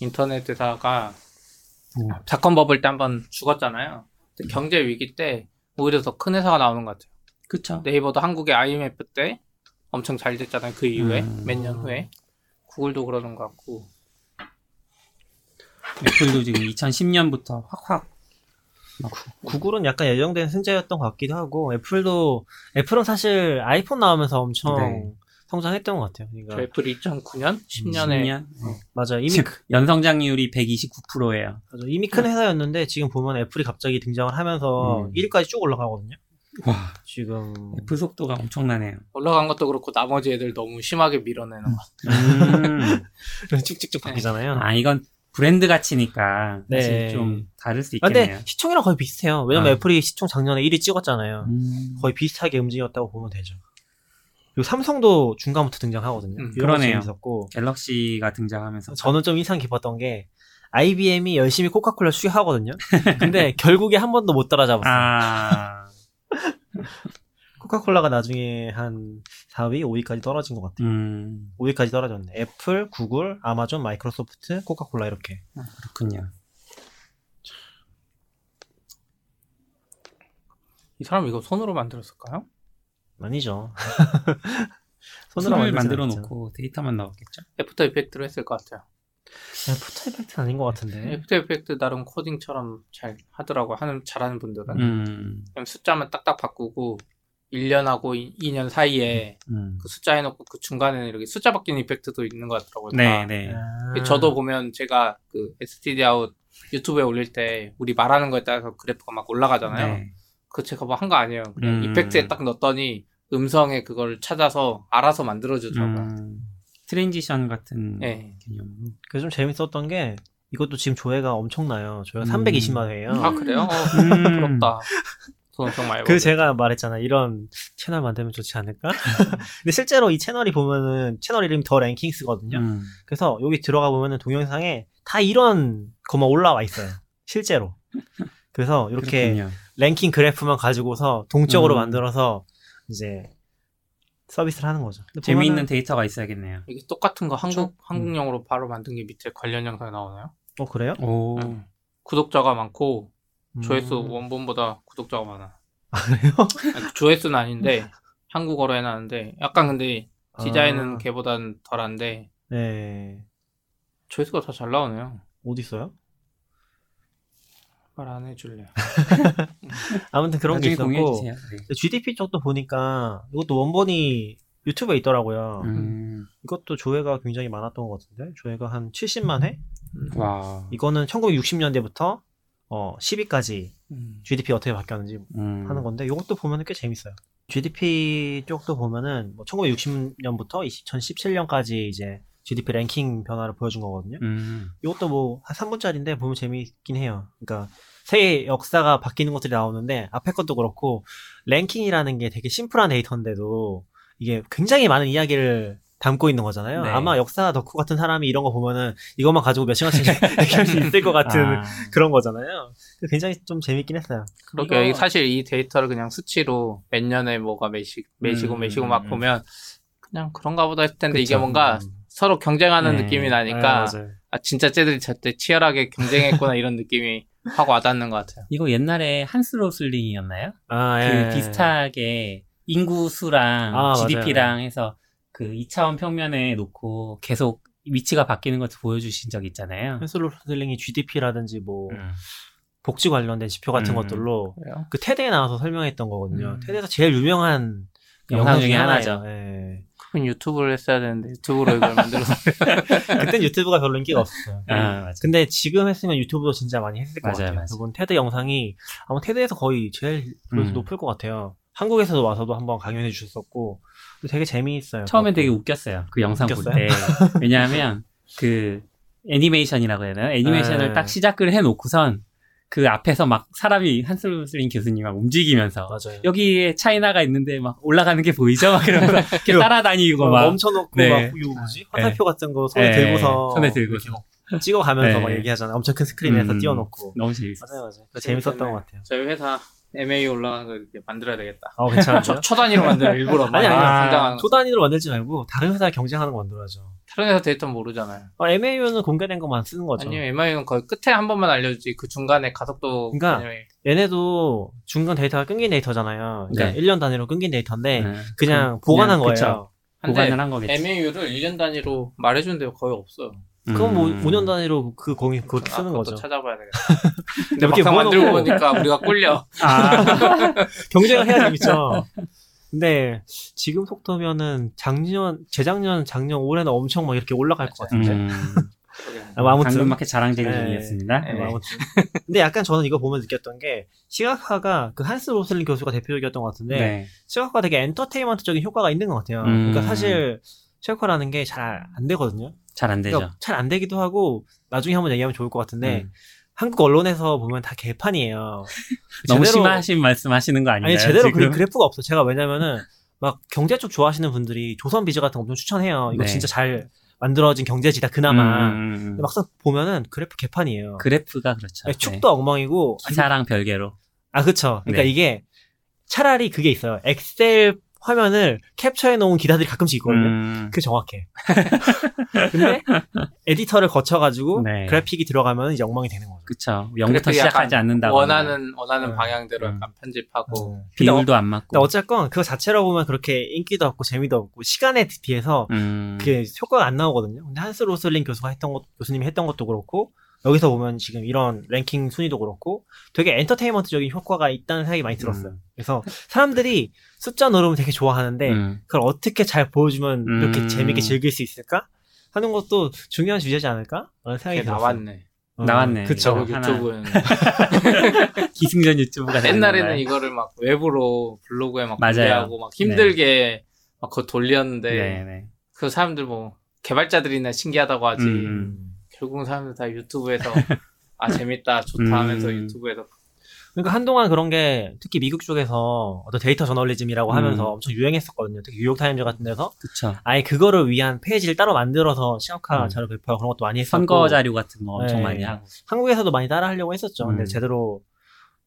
인터넷 회사가 음. 사건 버블 때 한번 죽었잖아요. 근데 경제 위기 때 오히려 더 큰 회사가 나오는 것 같아요. 그쵸? 네이버도 한국의 IMF 때 엄청 잘 됐잖아요. 그 이후에 음. 몇년 후에 구글도 그러는 것 같고 애플도 지금 2010년부터 확확 구글은 약간 예정된 승자였던 것 같기도 하고 애플도 애플은 사실 아이폰 나오면서 엄청 네. 성장했던 것 같아요. 그러니까 저 애플 2009년 10년에 10년? 맞아 이미 연성장률이 129%예요. 맞아. 이미 큰 회사였는데 지금 보면 애플이 갑자기 등장을 하면서 음. 1위까지 쭉 올라가거든요. 와, 지금 애플 속도가 엄청나네요. 올라간 것도 그렇고 나머지 애들 너무 심하게 밀어내는 것 같아요. 음. 쭉쭉쭉 바뀌잖아요. 아, 이건 브랜드 가치니까 네. 사실 좀 다를 수 아, 있겠네요. 근데 시총이랑 거의 비슷해요. 왜냐면 아. 애플이 시총 작년에 1위 찍었잖아요. 음, 거의 비슷하게 움직였다고 보면 되죠. 그리고 삼성도 중간부터 등장하거든요. 음, 그러네요. 재밌었고 갤럭시가 등장하면서 저는 좀 인상 깊었던 게 IBM이 열심히 코카콜라 수익하거든요. 근데 결국에 한 번도 못 따라잡았어요. 아, 코카콜라가 나중에 한 4위, 5위까지 떨어진 것 같아요. 음, 5위까지 떨어졌네. 애플, 구글, 아마존, 마이크로소프트, 코카콜라 이렇게. 그렇군요. 이 사람 이거 손으로 만들었을까요? 아니죠. 만들진 만들어. 놓고 데이터만 나왔겠죠. After Effect로 했을 것 같아요. After Effect는 아닌 것 같은데. After Effect 나름 코딩처럼 잘 하더라고 하는 잘하는 분들은 음, 그냥 숫자만 딱딱 바꾸고 1년하고 2, 년 사이에 음. 그 숫자 해놓고 그 중간에는 이렇게 숫자 바뀌는 effect도 있는 것 같더라고요. 네, 다. 네. 아. 저도 보면 제가 그 stdout 유튜브에 올릴 때 우리 말하는 거에 따라서 그래프가 막 올라가잖아요. 네. 그거 제가 뭐 한 거 아니에요. 그냥 음. effect에 딱 넣었더니 음성에 그걸 찾아서 알아서 만들어주더라고요. 음, transition 같은 네. 개념으로. 그래서 좀 재밌었던 게 이것도 지금 조회가 엄청나요. 조회가 음. 320만 회예요. 아 그래요? 어, 음. 부럽다. 돈 엄청 많이 그 벌. 제가 말했잖아. 이런 채널 만들면 좋지 않을까? 근데 실제로 이 채널이 보면은 채널 이름이 The Rankings거든요. 음, 그래서 여기 들어가 보면은 동영상에 다 이런 것만 올라와 있어요. 실제로. 그래서 이렇게 그렇군요. 랭킹 그래프만 가지고서 동적으로 음. 만들어서 이제 서비스를 하는 거죠. 재미있는 데이터가 있어야겠네요. 이게 똑같은 거 한국 음. 한국용으로 바로 만든 게 밑에 관련 영상에 나오나요? 어 그래요? 오, 응. 구독자가 많고 조회수 음. 원본보다 구독자가 많아. 아, 그래요? 아니, 조회수는 아닌데 한국어로 해놨는데 약간 근데 디자인은 아. 걔보단 덜한데 네. 조회수가 더 잘 나오네요. 어디 있어요? 말 안 해줄래요. 아무튼 그런 게 나중에 있었고 공유해주세요. 네. GDP 쪽도 보니까 이것도 원본이 유튜브에 있더라고요. 음, 이것도 조회가 굉장히 많았던 것 같은데 조회가 한 70만 회? 와, 이거는 1960년대부터 어 10위까지 음. GDP 어떻게 바뀌었는지 음, 하는 건데 이것도 보면은 꽤 재밌어요. GDP 쪽도 보면은 뭐 1960년부터 2017년까지 이제 GDP 랭킹 변화를 보여준 거거든요. 음, 이것도 뭐 한 3분짜리인데 보면 재미있긴 해요. 그러니까 세계 역사가 바뀌는 것들이 나오는데 앞에 것도 그렇고 랭킹이라는 게 되게 심플한 데이터인데도 이게 굉장히 많은 이야기를 담고 있는 거잖아요. 네. 아마 역사 덕후 같은 사람이 이런 거 보면은 이것만 가지고 몇 시간씩 얘기할 수 있을 것 같은 아, 그런 거잖아요. 굉장히 좀 재밌긴 했어요. 그러게요. 이거- 이 사실 이 데이터를 그냥 수치로 몇 년에 뭐가 몇시, 몇이고 음, 몇이고 막 음. 보면 그냥 그런가 보다 했을 텐데 이게 그쵸. 뭔가 음. 서로 경쟁하는 네. 느낌이 나니까 아, 맞아요. 아 진짜 쟤들이 저때 치열하게 경쟁했구나 이런 느낌이 확 와닿는 것 같아요. 이거 옛날에 한스 로슬링이었나요? 아, 그 예. 비슷하게 인구 수랑 아, GDP랑 해서 그 2차원 평면에 놓고 계속 위치가 바뀌는 것을 보여주신 적 있잖아요. 펜슬로슬링이 GDP라든지 뭐 음. 복지 관련된 지표 같은 음. 것들로 그래요? 그 테드에 나와서 설명했던 거거든요. 음. 테드에서 제일 유명한 영상 중에. 하나죠. 예. 그건 유튜브를 했어야 되는데 유튜브로 이걸 만들어서 그땐 유튜브가 별로 인기가 없었어요. 아, 맞아. 근데 지금 했으면 유튜브도 진짜 많이 했을 것 맞아요, 같아요. 맞아요. 그분 테드 영상이 아마 테드에서 거의 제일 조회수 음. 높을 것 같아요. 한국에서도 와서도 한번 강연해 주셨었고 되게 재미있어요. 처음엔. 되게 웃겼어요. 그 영상 볼? 때. 왜냐하면 그 애니메이션이라고 해야 되나요? 애니메이션을 네. 딱 시작을 해놓고선 그 앞에서 막 사람이 한슬슬린 교수님 막 움직이면서 맞아요. 여기에 차이나가 있는데 막 올라가는 게 보이죠? 막 이러면서 이렇게 따라다니고 막막 멈춰놓고 네. 막 이거 뭐지 화살표 같은 거 손에 네. 들고서 손에 들고서. 막 찍어가면서 네. 막 얘기하잖아요. 엄청 큰 스크린에서 음. 띄워놓고 너무 재밌었어요. 맞아요, 맞아요. 재밌었던 것 같아요. 저희 회사 MA 올라가는 거 이렇게 만들어야 되겠다. 어 괜찮은데요? 초, 초 단위로 만들어 일부러 아니 아니 아, 성장하는 거. 초 단위로 만들지 말고 다른 회사 경쟁하는 거 만들어야죠. 다른 회사 데이터 모르잖아요. 어, MAU는 공개된 것만 쓰는 거죠. 아니면 MIU는 거의 끝에 한 번만 알려주지 그 중간에 가속도 그러니까 개념이- 얘네도 중간 데이터가 끊긴 데이터잖아요. 그러니까 네. 1년 단위로 끊긴 데이터인데 네. 그냥 그- 보관한 그냥, 거예요. 그쵸. 보관을 한 거겠지. MAU를 1년 단위로 말해주는 데가 거의 없어요. 그럼 뭐 음. 5년 단위로 그 공이 그거 아, 쓰는 그것도 거죠. 찾아봐야 되겠다. 근데 이렇게 막상 만들고 모아놓고- 보니까 우리가 꿀려. 아, 경쟁을 해야 재밌죠. 근데 지금 속도면은 작년, 재작년, 작년, 올해는 엄청 막 이렇게 올라갈 것 같은데. 음. 아, 뭐 아무튼 당근마켓 자랑쟁이 네. 중이었습니다. 네. 뭐 아무튼. 근데 약간 저는 이거 보면 느꼈던 게 시각화가 그 한스 로슬린 교수가 대표적이었던 것 같은데 네. 시각화가 되게 엔터테인먼트적인 효과가 있는 것 같아요. 음. 그러니까 사실 시각화라는 게 잘 안 되거든요. 잘 안 되죠. 잘 안 되기도 하고 나중에 한번 얘기하면 좋을 것 같은데 음. 한국 언론에서 보면 다 개판이에요. 너무 제대로- 심하신 말씀 하시는 거 아닌가요? 아니 제대로? 그 그래프가 없어. 제가 왜냐면은 막 경제 쪽 좋아하시는 분들이 조선 비즈 같은 거 엄청 추천해요. 이거 네. 진짜 잘 만들어진 경제지다 그나마. 음, 음, 음. 막상 보면은 그래프 개판이에요. 그래프가 그렇죠. 네, 네. 축도 엉망이고 기사랑 별개로. 아 그쵸. 그러니까 네. 이게 차라리 그게 있어요. 엑셀 화면을 캡처해 놓은 기사들이 가끔씩 있거든요. 음. 그게 정확해. 근데 에디터를 거쳐가지고 네. 그래픽이 들어가면 이제 엉망이 되는 거죠. 그쵸. 0부터 그래픽이 시작하지 않는다고. 원하는 원하는 네. 방향대로 음. 약간 편집하고 어. 근데, 어, 비율도 안 맞고. 근데 어쨌건 그거 자체로 보면 그렇게 인기도 없고 재미도 없고 시간에 비해서 음. 그게 효과가 안 나오거든요. 근데 한스 로슬링 교수가 했던 것, 교수님이 했던 것도 그렇고, 여기서 보면 지금 이런 랭킹 순위도 그렇고, 되게 엔터테인먼트적인 효과가 있다는 생각이 많이 들었어요. 음. 그래서 사람들이 숫자 누르면 되게 좋아하는데, 음. 그걸 어떻게 잘 보여주면 이렇게 음. 재밌게 즐길 수 있을까? 하는 것도 중요한 주제지 않을까? 라는 생각이 들었어요. 나왔네. 어, 나왔네. 그쵸. 유튜브는 기승전 유튜브가 옛날에는? 이거를 막 외부로 블로그에 막. 공개하고 막 힘들게 막 그거 돌렸는데 네, 네. 그 사람들 뭐 개발자들이나 신기하다고 하지 음. 음. 결국은 사람들 다 유튜브에서 아 재밌다 좋다 음. 하면서 유튜브에서 그러니까 한동안 그런 게 특히 미국 쪽에서 어떤 데이터 저널리즘이라고 음. 하면서 엄청 유행했었거든요. 특히 뉴욕타임즈 같은 데서 그쵸. 아예 그거를 위한 페이지를 따로 만들어서 시각화 음. 자료 배포하고 그런 것도 많이 했었고 선거 자료 같은 거 엄청 네. 많이 하고. 한국에서도 많이 따라 하려고 했었죠. 근데 음. 제대로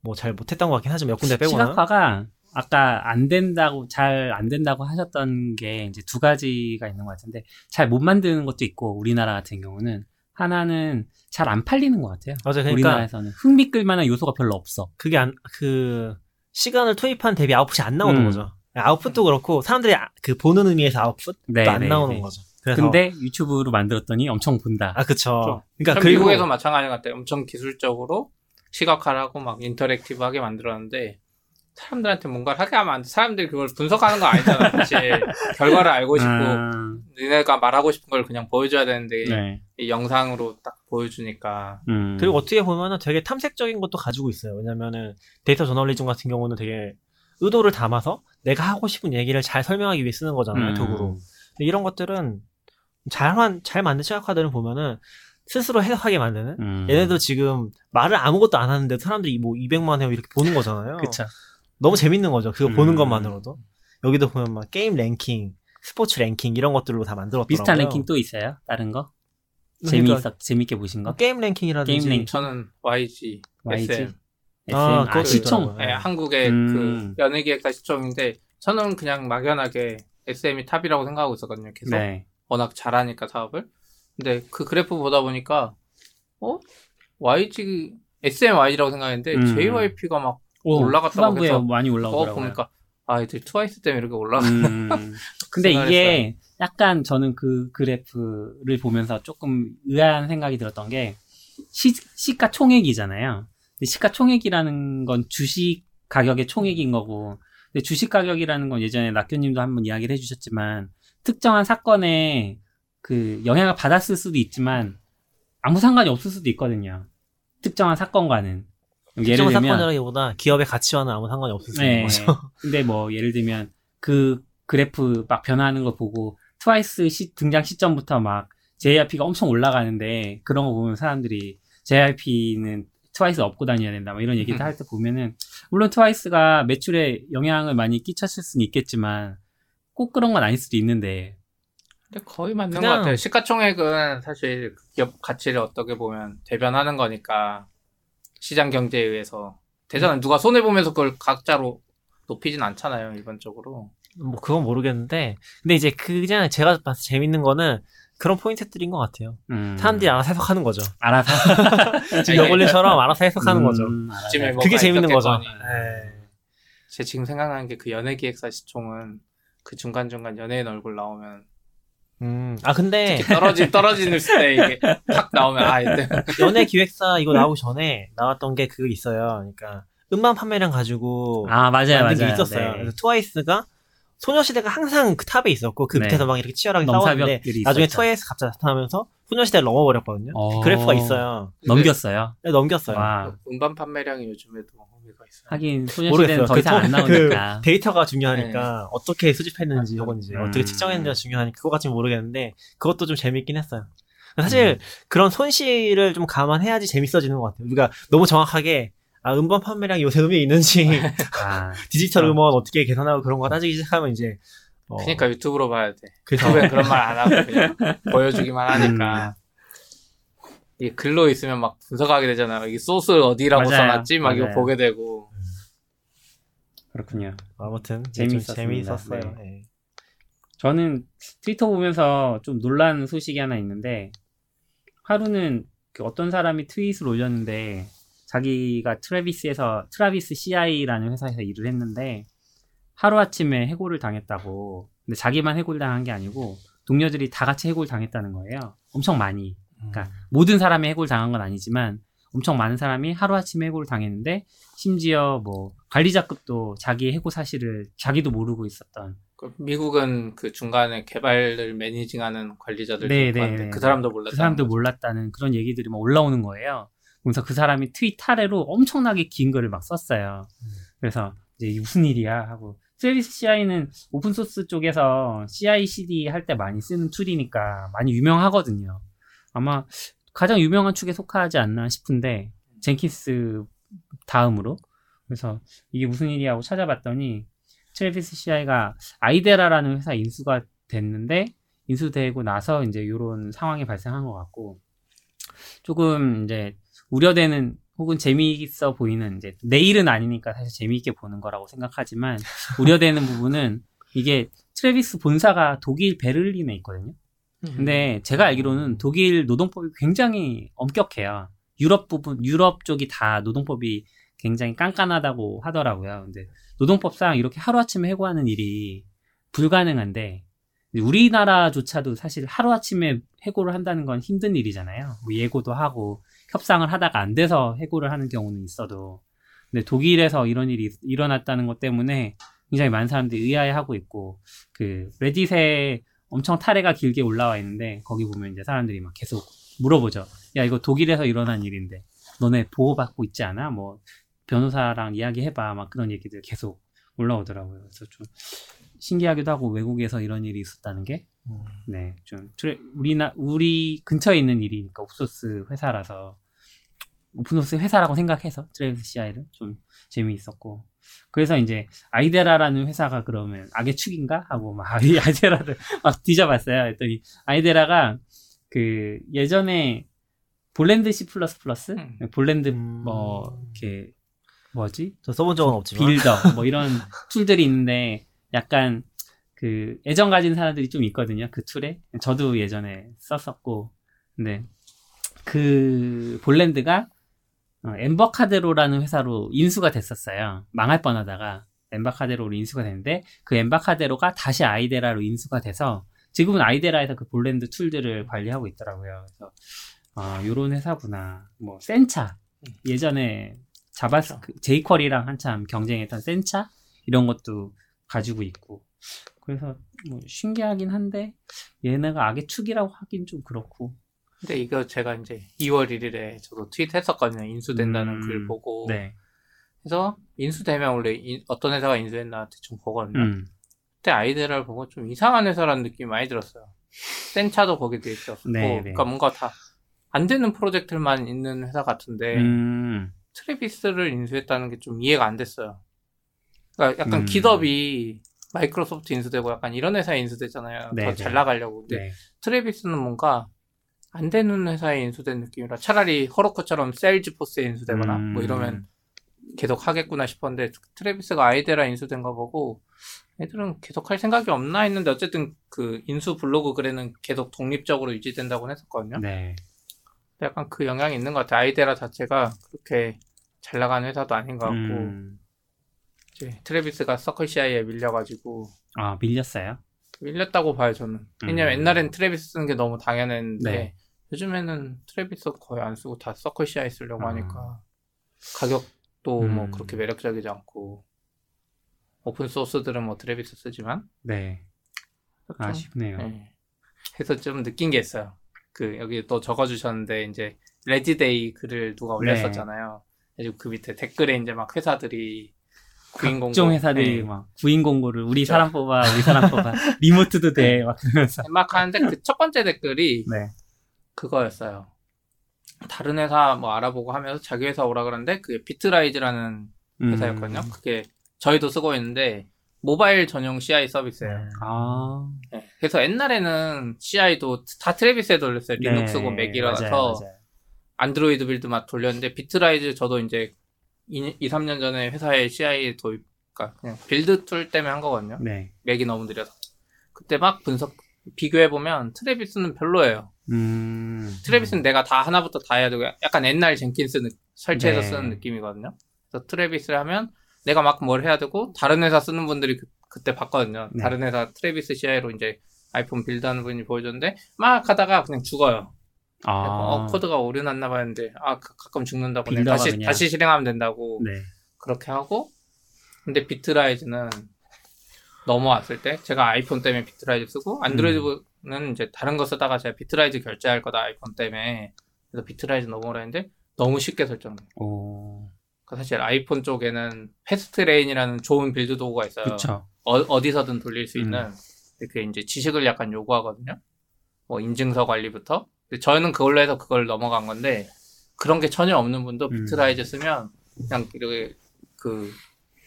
뭐 잘 못했던 것 같긴 하지만 몇 군데 빼고는 시각화가 아까 안 된다고 잘 안 된다고 하셨던 게 이제 두 가지가 있는 것 같은데 잘 못 만드는 것도 있고 우리나라 같은 경우는 하나는 잘 안 팔리는 것 같아요. 맞아요. 그러니까 우리나라에서는 흥미 끌만한 요소가 별로 없어. 그게 안 그 시간을 투입한 대비 아웃풋이 안 나오는 음. 거죠. 아웃풋도 그렇고 사람들이 아- 그 보는 의미에서 아웃풋도 네, 안 네, 나오는 네. 거죠. 그래서 근데 유튜브로 만들었더니 엄청 본다. 아 그쵸. 그러니까 참 그리고 미국에서 마찬가지 같아요. 엄청 기술적으로 시각화하고 막 인터랙티브하게 만들었는데 사람들한테 뭔가를 하게 하면 안 돼. 사람들이 그걸 분석하는 거 아니잖아. 사실 결과를 알고 싶고 아, 니네가 말하고 싶은 걸 그냥 보여줘야 되는데 네. 이 영상으로 딱 보여주니까 음. 그리고 어떻게 보면은 되게 탐색적인 것도 가지고 있어요. 왜냐면은 데이터 저널리즘 같은 경우는 되게 의도를 담아서 내가 하고 싶은 얘기를 잘 설명하기 위해 쓰는 거잖아요. 음. 도구로. 이런 것들은 잘한 잘 만든 시각화들을 보면은 스스로 해석하게 만드는 음. 얘네도 지금 말을 아무것도 안 하는데 사람들이 뭐 200만 회 이렇게 보는 거잖아요. 그쵸. 너무 재밌는 거죠. 그거 보는 음. 것만으로도. 여기도 보면 막 게임 랭킹, 스포츠 랭킹 이런 것들로 다 만들었더라고요. 비슷한 랭킹 또 있어요? 다른 거? 그러니까 재미있어 재밌게 보신 거? 게임 랭킹이라든지 게임 랭킹. 저는 YG, YG, SM, SM, 아, 아, 그것도 시총. 예, 한국의 음. 그 연예기획사 시총인데 저는 그냥 막연하게 SM이 탑이라고 생각하고 있었거든요. 계속 네. 워낙 잘하니까 사업을. 근데 그 그래프 보다 보니까 어 YG SM YG라고 생각했는데 음. JYP가 막 오, 올라갔다고 후반부에 해서 많이 어 올라오더라고요. 보니까 아 이들 트와이스 때문에 이렇게 올라가. 음. 근데 이게 약간 저는 그 그래프를 보면서 조금 의아한 생각이 들었던 게 시, 시가 총액이잖아요. 근데 시가 총액이라는 건 주식 가격의 총액인 거고, 근데 주식 가격이라는 건 예전에 낙교님도 한번 이야기를 해주셨지만 특정한 사건에 그 영향을 받았을 수도 있지만 아무 상관이 없을 수도 있거든요. 특정한 사건과는. 예를 들면 사건이라기보다 기업의 가치와는 아무 상관이 없을 수 있는 네. 거죠. 근데 뭐 예를 들면 그 그래프 막 변화하는 거 보고 트와이스 시, 등장 시점부터 막 JYP가 엄청 올라가는데 그런 거 보면 사람들이 JYP는 트와이스 업고 다녀야 된다 뭐 이런 얘기를 음. 할때 보면은 물론 트와이스가 매출에 영향을 많이 끼쳤을 수는 있겠지만 꼭 그런 건 아닐 수도 있는데 근데 거의 맞는 그냥- 것 같아요. 시가총액은 사실 그 기업 가치를 어떻게 보면 대변하는 거니까 시장 경제에 의해서 대전은 누가 손해 보면서 그걸 각자로 높이진 않잖아요 일반적으로. 뭐 그건 모르겠는데 근데 이제 그냥 제가 봐서 재밌는 거는 그런 포인트들인 것 같아요. 음, 사람들이 알아서 해석하는 거죠. 알아서 지금 여걸리처럼 알아서 해석하는 거죠. 음, 알아서. 아침에 그게 재밌는 거죠. 네. 제 지금 생각나는 게 그 연예 기획사 시총은 그 중간 중간 연예인 얼굴 나오면 음, 아 근데 떨어진 떨어지는 때 이게 탁 나오면 아 이때 연예 기획사 이거 나오기 전에 나왔던 게 그거 있어요. 그러니까 음반 판매량 가지고 아 맞아요 만든 게 맞아요 있었어요. 네. 그래서 트와이스가 소녀시대가 항상 그 탑에 있었고 그 네. 밑에서 막 이렇게 치열하게 싸웠는데 나중에. 트와이스 갑자기 나타나면서 소녀시대를 넘어버렸거든요. 어. 그래프가 있어요. 넘겼어요. 네, 넘겼어요. 와 음반 판매량이 요즘에도. 하긴. 소녀시대는 더 이상 그안 통- 나오니까. 그 데이터가 중요하니까 어떻게 수집했는지 혹은 이제 음. 어떻게 측정했는지가 중요하니까 그거까지는 모르겠는데 그것도 좀 재밌긴 했어요. 사실 그런 손실을 좀 감안해야지 재밌어지는 것 같아요. 우리가 너무 정확하게 아, 음반 판매량이 요새 의미 있는지 아, 디지털. 음원 어떻게 계산하고 그런 거 따지기 시작하면 이제 어, 그러니까 유튜브로 봐야 돼. 그래서 그런 말 안 하고 그냥 보여주기만 하니까. 이게 글로 있으면 막 분석하게 되잖아요. 이게 소스 어디라고 맞아요. 써놨지? 막 이거 맞아요. 보게 되고. 그렇군요. 아무튼 재밌었습니다. 좀 재미있었어요. 네. 예. 저는 트위터 보면서 좀 놀란 소식이 하나 있는데 하루는 그 어떤 사람이 트윗을 올렸는데 자기가 Travis에서 Travis CI라는 회사에서 일을 했는데 하루 아침에 해고를 당했다고 근데 자기만 해고를 당한 게 아니고 동료들이 다 같이 해고를 당했다는 거예요 엄청 많이 그러니까 모든 사람이 해고를 당한 건 아니지만 엄청 많은 사람이 하루아침에 해고를 당했는데 심지어 뭐 관리자급도 자기 해고 사실을 자기도 모르고 있었던 그 미국은 그 중간에 개발을 managing하는 관리자들 네, 네, 네, 네. 그 사람도 몰랐다. 그 사람도 몰랐다는 그런 얘기들이 막 올라오는 거예요. 그래서 그 사람이 트윗 아래로 엄청나게 긴 글을 막 썼어요. 그래서 이제 무슨 일이야 하고 Travis CI는 오픈 소스 쪽에서 CI/CD 할 때 많이 쓰는 툴이니까 많이 유명하거든요. 아마 가장 유명한 축에 속하지 않나 싶은데 Jenkins 다음으로 그래서 이게 무슨 일이야 하고 찾아봤더니 Travis CI가 Idera라는 회사 인수가 됐는데 인수되고 나서 이제 이런 상황이 발생한 것 같고 조금 이제 우려되는 혹은 재미있어 보이는 이제 내일은 아니니까 사실 재미있게 보는 거라고 생각하지만 우려되는 부분은 이게 Travis 본사가 독일 베를린에 있거든요. 근데 제가 알기로는 독일 노동법이 굉장히 엄격해요. 유럽 부분, 유럽 쪽이 다 노동법이 굉장히 깐깐하다고 하더라고요. 근데 노동법상 이렇게 하루아침에 해고하는 일이 불가능한데 우리나라조차도 사실 하루아침에 해고를 한다는 건 힘든 일이잖아요. 뭐 예고도 하고 협상을 하다가 안 돼서 해고를 하는 경우는 있어도 근데 독일에서 이런 일이 일어났다는 것 때문에 굉장히 많은 사람들이 의아해하고 있고 그 레딧에 엄청 탈해가 길게 올라와 있는데 거기 보면 이제 사람들이 막 계속 물어보죠. 야 이거 독일에서 일어난 일인데 너네 보호받고 있지 않아? 뭐 변호사랑 이야기해봐 막 그런 얘기들 계속 올라오더라고요. 그래서 좀 신기하기도 하고 외국에서 이런 일이 있었다는 게 음. 네, 좀 우리나 우리 근처에 있는 일이니까 오픈소스 회사라서 오픈소스 회사라고 생각해서 Travis CI를 좀 재미있었고 그래서 이제 Idera라는 회사가 그러면 악의 축인가 하고 막 이 Idera를 막 뒤져봤어요. 했더니 Idera가 그 예전에 Borland C++ 음. Borland 음. 뭐 이렇게 뭐지 저 써본 적은 없지만 Builder 뭐 이런 툴들이 있는데 약간 그 애정 가진 사람들이 좀 있거든요 그 툴에 저도 예전에 썼었고 근데 그 Borland가 어, Embarcadero라는 회사로 인수가 됐었어요. 망할 뻔하다가 Embarcadero로 인수가 됐는데 그 Embarcadero가 다시 Idera로 인수가 돼서 지금은 Idera에서 그 Borland 툴들을 관리하고 있더라고요. 그래서 아 요런 회사구나. 뭐 Sencha. 예전에 JavaScript jQuery랑 한참 경쟁했던 Sencha? 이런 것도 가지고 있고. 그래서 뭐 신기하긴 한데 얘네가 악의 축이라고 하긴 좀 그렇고 근데 이거 제가 이제 2월 1일에 저도 트윗했었거든요. 인수된다는 음, 글 보고. 네. 그래서 인수되면 원래 인- 어떤 회사가 인수했나 대충 보거든요. 음. 그때 Idera를 보고 좀 이상한 회사라는 느낌이 많이 들었어요. Sencha도 거기에 돼 있었고, 네, 네. 그러니까 뭔가 다 안 되는 프로젝트만 있는 회사 같은데 음. Travis를 인수했다는 게 좀 이해가 안 됐어요. 그러니까 약간 음. GitHub이 마이크로소프트 인수되고 약간 이런 회사에 인수되잖아요. 네, 더 네. 잘 나가려고. 근데 네. Travis는 뭔가 안 되는 회사에 인수된 느낌이라 차라리 Heroku처럼 Salesforce에 인수되거나 음. 뭐 이러면 계속 하겠구나 싶었는데 Travis가 Idera 인수된 거 보고 애들은 계속 할 생각이 없나 했는데 어쨌든 그 인수 블로그 글에는 계속 독립적으로 유지된다고 했었거든요. 네. 약간 그 영향이 있는 것 같아요. Idera 자체가 그렇게 잘 나가는 회사도 아닌 것 같고 음. 이제 트레비스가 서클 CI에 밀려가지고 아, 밀렸어요? 밀렸다고 봐요 저는. 왜냐면 음. 옛날엔 Travis 쓰는 게 너무 당연했는데 네. 요즘에는 Travis 거의 안 쓰고 다 Circle CI 쓰려고 아. 하니까 가격도 뭐 음. 그렇게 매력적이지 않고 오픈 소스들은 뭐 Travis 쓰지만 네. 좀, 아쉽네요. 예. 그래서 좀 느낀 게 있어요. 그 여기 또 적어주셨는데 이제 레지데이 글을 누가 네. 올렸었잖아요. 그리고 그 밑에 댓글에 이제 막 회사들이 구인 공고 각종 회사들이 예. 막 구인 공고를 우리 그렇죠. 사람 뽑아, 우리 사람 뽑아, remote도 돼, 막 그러면서. 막 하는데 그 첫 번째 댓글이 네. 그거였어요. 다른 회사 뭐 알아보고 하면서 자기 회사 오라 그러는데 그게 Bitrise라는 회사였거든요. 음. 그게 저희도 쓰고 있는데 모바일 전용 CI 서비스예요. 아. 네. 그래서 옛날에는 CI도 다 Travis에 돌렸어요. 리눅스고 네, 맥이라서 맞아요, 맞아요. 안드로이드 build 막 돌렸는데 Bitrise 저도 이제 2, 3년 전에 회사에 CI 도입, 그러니까 그냥 build tool 때문에 한 거거든요. 네. 맥이 너무 느려서. 그때 막 분석, 비교해보면 Travis는 별로예요. 음. Travis는 내가 다 하나부터 다 해야 되고 약간 옛날 Jenkins 느- 설치해서 네. 쓰는 느낌이거든요. 그래서 Travis를 하면 내가 막 뭘 해야 되고 다른 회사 쓰는 분들이 그, 때 봤거든요. 네. 다른 회사 Travis CI로 이제 아이폰 build하는 분이 보여줬는데 막 하다가 그냥 죽어요. 아. 어, 코드가 오류 났나 했는데 아 가- 가끔 죽는다고 다시 그냥- 다시 실행하면 된다고 네. 그렇게 하고 근데 Bitrise는 넘어왔을 때 제가 아이폰 때문에 Bitrise 쓰고 안드로이드는 이제 다른 거 쓰다가 제가 Bitrise 결제할 거다 아이폰 때문에 그래서 Bitrise 넘어오라 했는데 너무 쉽게 설정돼. 오. 그 사실 아이폰 쪽에는 fastlane이라는 좋은 build 도구가 있어요. 그쵸. 어, 디서든 돌릴 수 음. 있는 근데 그게 이제 지식을 약간 요구하거든요. 뭐 인증서 관리부터. 저희는 그걸로 해서 그걸 넘어간 건데 그런 게 전혀 없는 분도 음. Bitrise 쓰면 그냥 이렇게 그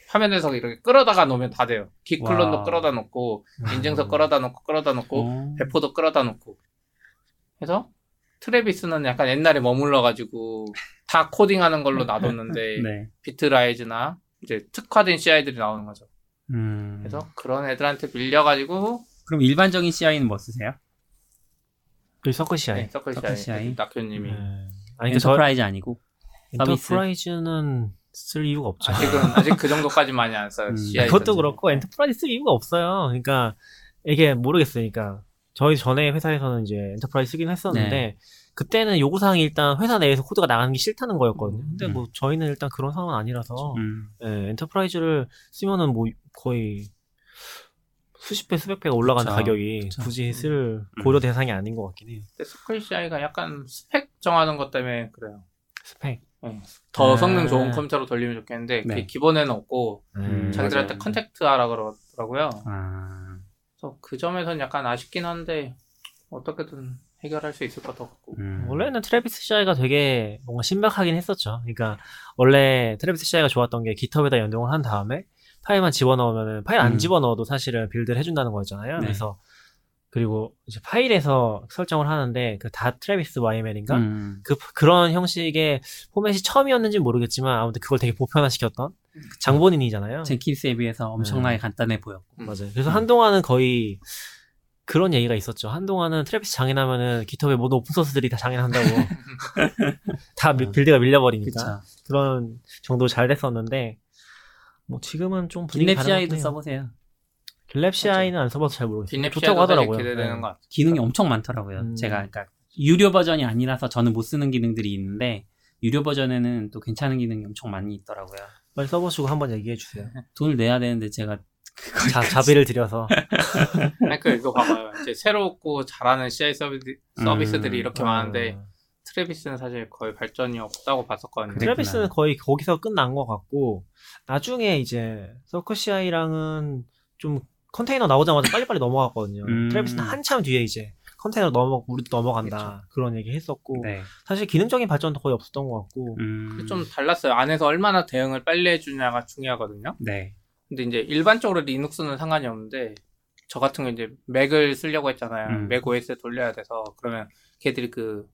화면에서 이렇게 끌어다가 놓으면 다 돼요. git clone도 와. 끌어다 놓고 인증서 끌어다 놓고 끌어다 놓고 오. 배포도 끌어다 놓고 그래서 Travis는 약간 옛날에 머물러 가지고 다 코딩하는 걸로 놔뒀는데 네. Bitrise나 이제 특화된 CI들이 나오는 거죠. 음. 그래서 그런 애들한테 밀려가지고 그럼 일반적인 CI는 뭐 쓰세요? 그 Circle CI. 네, CI CI. 낙교님이 네. 아니 그러니까 저 enterprise 아니고. 서비스? enterprise는 쓸 이유가 없죠. 아직은 아직 그 정도까지 많이 안 써요. 음. CI 그것도. 그렇고 enterprise 쓸 이유가 없어요. 그러니까 이게 모르겠으니까 저희 전에 회사에서는 이제 enterprise 쓰긴 했었는데 네. 그때는 요구 사항이 일단 회사 내에서 코드가 나가는 게 싫다는 거였거든요. 근데 음. 뭐 저희는 일단 그런 상황은 아니라서 음. 예, enterprise를 쓰면은 뭐 거의 수십 배 수백 배가 올라가는 그쵸. 가격이 그쵸. 굳이 쓸 음. 고려 대상이 아닌 것 같긴 해요. 근데 Circle CI가 약간 스펙 정하는 것 때문에 그래요. 스펙. 네. 더 아. 성능 좋은 컴퓨터로 돌리면 좋겠는데 그게 네. 기본에는 없고 음, 자기들한테 맞아요. contact 하라 그러더라고요. 아. 그래서 그 점에서는 약간 아쉽긴 한데 어떻게든 해결할 수 있을 것 같고. 음. 원래는 Travis CI가 되게 뭔가 신박하긴 했었죠. 그러니까 원래 Travis CI가 좋았던 게 GitHub에다 연동을 한 다음에 파일만 집어넣으면은 파일 안 음. 집어넣어도 사실은 build를 해준다는 거였잖아요. 네. 그래서 그리고 이제 파일에서 설정을 하는데 그 다 Travis YML인가 음. 그 그런 형식의 포맷이 처음이었는지 는 모르겠지만 아무튼 그걸 되게 보편화시켰던 장본인이잖아요. Jenkins에 비해서 엄청나게 간단해 보였고. 음. 맞아요. 그래서 한동안은 거의 그런 얘기가 있었죠. 한동안은 Travis 장애나면은 GitHub의 모든 오픈 소스들이 다 장애한다고. 다 미- 음. build가 밀려버리니까. 그쵸. 그런 정도 잘 됐었는데, 뭐 지금은 좀 분위기 같아요. 써보세요. 길랩 CI는 안 써봐서 잘 모르겠어요. 좋다고 하더라고요. 기대되는 네. 것 같아요. 기능이 엄청 많더라고요. 음. 제가 그러니까 유료 버전이 아니라서 저는 못 쓰는 기능들이 있는데 유료 버전에는 또 괜찮은 기능이 엄청 많이 있더라고요. 빨리 써보시고 한번 얘기해 주세요. 돈을 내야 되는데 제가 자, 자비를 들여서 그러니까 이거 봐봐요. 이제 새롭고 잘하는 CI 서비스, 서비스들이 음. 이렇게 많은데 Travis는 사실 거의 발전이 없다고 봤었거든요. 그랬구나. 트래비스는 거의 거기서 끝난 것 같고 나중에 이제 Circle CI랑은 좀 컨테이너 나오자마자 빨리빨리 넘어갔거든요. 음. Travis는 한참 뒤에 이제 컨테이너 넘어 우리도 넘어간다 그런 얘기 했었고 네. 사실 기능적인 발전도 거의 없었던 것 같고 음. 좀 달랐어요. 안에서 얼마나 대응을 빨리 해주냐가 중요하거든요. 네. 근데 이제 일반적으로 리눅스는 상관이 없는데 저 같은 경우 이제 맥을 쓰려고 했잖아요. 음. 맥 OS에 돌려야 돼서 그러면 걔들이 그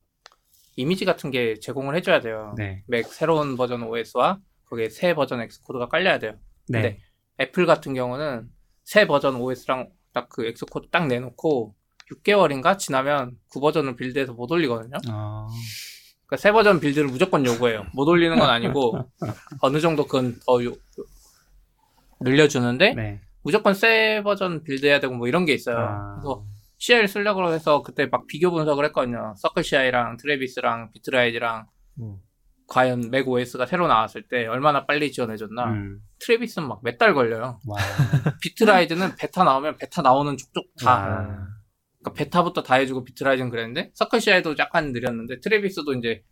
이미지 같은 게 제공을 해줘야 돼요. 네. 맥 새로운 버전 OS와 거기에 새 버전 Xcode가 깔려야 돼요. 네. 근데 애플 같은 경우는 새 버전 OS랑 딱 그 Xcode 딱 내놓고 6개월인가 지나면 구버전을 build해서 못 올리거든요. 어. 그러니까 새 버전 build를 무조건 요구해요. 못 올리는 건 아니고 어느 정도 그건 더 요- 늘려주는데 네. 무조건 새 버전 build 해야 되고 뭐 이런 게 있어요. 아. 그래서 CI를 쓰려고 해서 그때 막 비교 분석을 했거든요. 서클 CI랑 트레비스랑 비트라이즈랑 음. 과연 Mac OS가 새로 나왔을 때 얼마나 빨리 지원해줬나. 음. Travis는 막 몇 달 걸려요. 와. Bitrise는 베타 나오면 베타 나오는 족족 다. 와. 그러니까 베타부터 다 해주고 비트라이즈는 그랬는데 서클 CI도 약간 느렸는데 Travis도 이제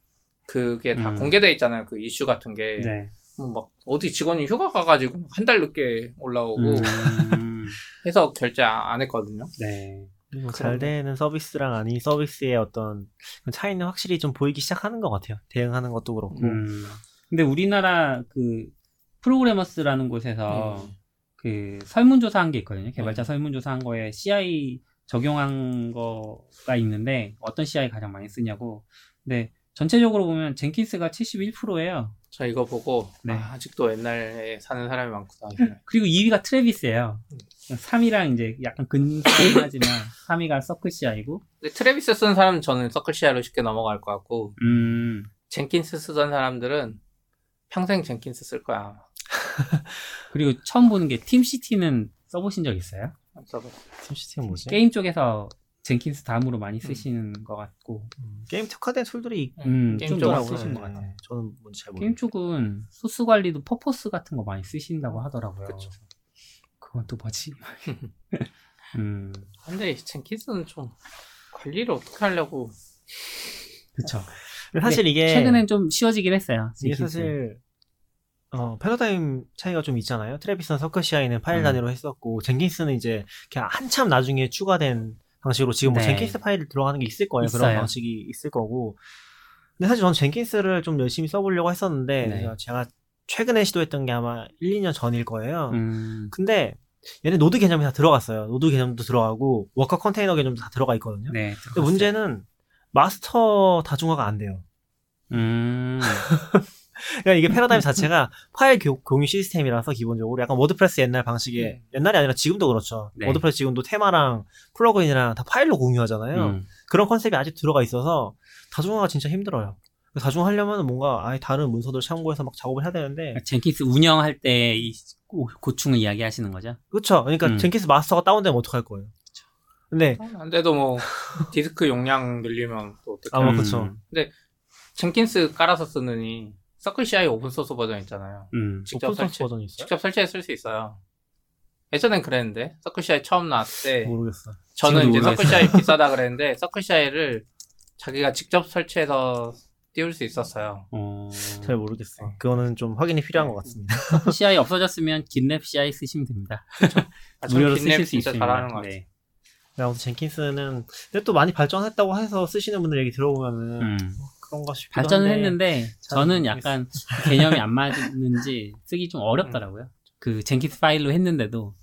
그게 다 음. 공개돼 있잖아요. 그 이슈 같은 게. 네. 뭐막 어디 직원이 휴가 가가지고 한 달 늦게 올라오고 음. 해서 결제 아- 안 했거든요. 네. 그리고 잘 되는 서비스랑 아닌 서비스의 어떤 그 차이는 확실히 좀 보이기 시작하는 것 같아요. 대응하는 것도 그렇고. 음. 근데 우리나라 그 프로그래머스라는 곳에서 음. 그 설문조사 한 게 있거든요. 개발자 네. 설문조사 한 거에 CI 적용한 거가 있는데 어떤 CI 가장 많이 쓰냐고. 근데 전체적으로 보면 Jenkins가 71%예요. 저 이거 보고 네. 아, 아직도 옛날에 사는 사람이 많구나. 그리고 2위가 Travis예요. 3위랑 이제 약간 근사하지만 3위가 Circle CI고. 근데 Travis 쓰는 사람은 저는 Circle CI로 쉽게 넘어갈 것 같고 음. Jenkins 쓰던 사람들은 평생 Jenkins 쓸 거야. 그리고 처음 보는 게 TeamCity는 써보신 적 있어요? 그래서 TeamCity가 뭐지? 게임 쪽에서 Jenkins 다음으로 많이 쓰시는 것 같고 음, 게임 특화된 tool들이 있- 음, 게임 좀 쪽으로 많이 쓰신 것 네, 같아요. 저는 뭔지 잘 게임 모르겠어요. 쪽은 소스 관리도 Perforce 같은 거 많이 쓰신다고 하더라고요. 그쵸. 그건 또 뭐지? 음, 근데 Jenkins는 좀 관리를 어떻게 하려고 그쵸. 근데 사실 이게 최근엔 좀 쉬워지긴 했어요. 이게 Jenkins. 사실 어, 패러다임 차이가 좀 있잖아요. 트래비스나 서커 CI는 파일 음. 단위로 했었고 Jenkins는 이제 그냥 한참 나중에 추가된 방식으로 지금 뭐 네. Jenkins 파일 들어가는 게 있을 거예요. 그런 있어요. 방식이 있을 거고. 근데 사실 저는 Jenkins를 좀 열심히 써보려고 했었는데 네. 제가- 최근에 시도했던 게 아마 1, 2년 전일 거예요. 음, 근데 얘네 노드 개념이 다 들어갔어요. 노드 개념도 들어가고 워커 컨테이너 개념도 다 들어가 있거든요. 네. 근데. 문제는 마스터 다중화가 안 돼요. 음, 그러니까 이게 패러다임 자체가 파일 교- 공유 시스템이라서 기본적으로 약간 WordPress 옛날 방식의 옛날이 아니라 지금도 그렇죠. 네. WordPress 지금도 테마랑 plugin이랑 다 파일로 공유하잖아요. 음, 그런 컨셉이 아직 들어가 있어서 다중화가 진짜 힘들어요. 다중화하려면 뭔가 아예 다른 문서들 참고해서 막 작업을 해야 되는데 Jenkins 운영할 때 이 고충을 이야기하시는 거죠? 그렇죠. 그러니까 음. Jenkins 마스터가 다운되면 어떡할 거예요. 근데 안 돼도 뭐 디스크 용량 늘리면 또 어떻게 아마 음, 그쵸. Jenkins 깔아서 쓰느니 Circle CI open source 버전 있잖아요. 음, 직접 open source 설치 버전이 있어요? 직접 설치해 쓸 수 있어요. 예전엔 그랬는데 서클 CI 처음 나왔을 때 모르겠어. 저는 이제 서클 모르겠어요. CI 비싸다 그랬는데 서클 CI를 자기가 직접 설치해서 띄울 수 있었어요. 어, 잘 모르겠어요. 그거는 좀 확인이 필요한 것 같습니다. CI 없어졌으면 긴랩 CI 쓰시면 됩니다. 아, 무료로 쓰실 수 있습니다. 잘하는 것 같아요. 네. 네, 아무튼 젠킨스는 근데 또 많이 발전했다고 해서 쓰시는 분들 얘기 들어보면은 음. 그런가 발전은 한데 했는데 잘 저는. 약간 개념이 안 맞는지 쓰기 좀 어렵더라고요. 그 Jenkins 파일로 했는데도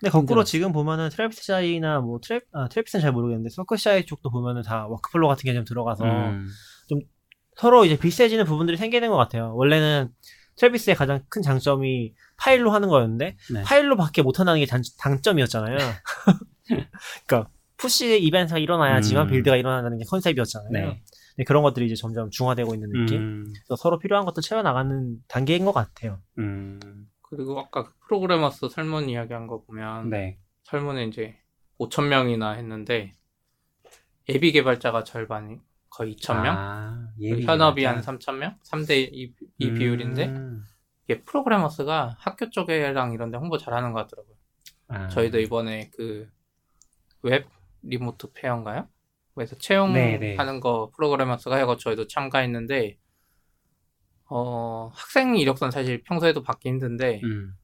근데 거꾸로 힘들었어요. 지금 보면은 Travis CI나 뭐 Trav 아 Travis는 잘 모르겠는데 Circle CI 쪽도 보면은 다 workflow 같은 개념 들어가서 음, 서로 이제 비슷해지는 부분들이 생기는 것 같아요. 원래는 Travis의 가장 큰 장점이 파일로 하는 거였는데 네. 파일로밖에 못 한다는 게 단, 장점이었잖아요. 그러니까 push 이벤트가 일어나야지만 음. build가 일어난다는 게 컨셉이었잖아요. 네. 근데 그런 것들이 이제 점점 중화되고 있는 느낌. 음, 그래서 서로 필요한 것들 채워 나가는 단계인 것 같아요. 음, 그리고 아까 그 프로그래머스 설문 이야기한 거 보면 네. 설문에 이제 5천 명이나 했는데 예비 개발자가 절반이 거의 2천 명, 아, 현업이 한 3천 명, 3대 2, 이 비율인데 음, 이게 프로그래머스가 학교 쪽이랑 이런데 홍보 잘하는 것 같더라고요. 아. 저희도 이번에 그 웹 remote fair인가요? 그래서 네, 네. 채용하는 거 프로그래머스가 해서 저희도 참가했는데 어 학생 이력서는 사실 평소에도 받기 힘든데 음.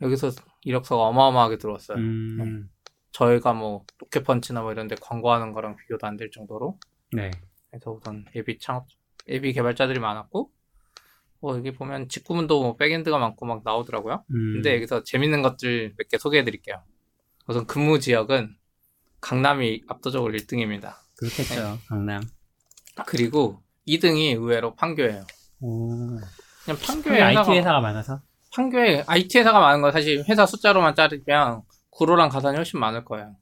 여기서 이력서가 어마어마하게 들어왔어요. 음. 저희가 뭐 로켓펀치나 뭐 이런 데 광고하는 거랑 비교도 안 될 정도로 네. 그래서 우선 예비 창업 예비 개발자들이 많았고 뭐 여기 보면 직군도 뭐 backend가 많고 막 나오더라고요. 음. 근데 여기서 재밌는 것들 몇 개 소개해 드릴게요. 우선 근무 지역은 강남이 압도적으로 1등입니다. 그렇겠죠. 강남. 그리고 2등이 의외로 판교예요. 오. 그냥 판교에 IT 회사가, 많아서. 판교에 IT 회사가 많은 건 사실 회사 숫자로만 자르면 구로랑 가산이 훨씬 많을 거예요.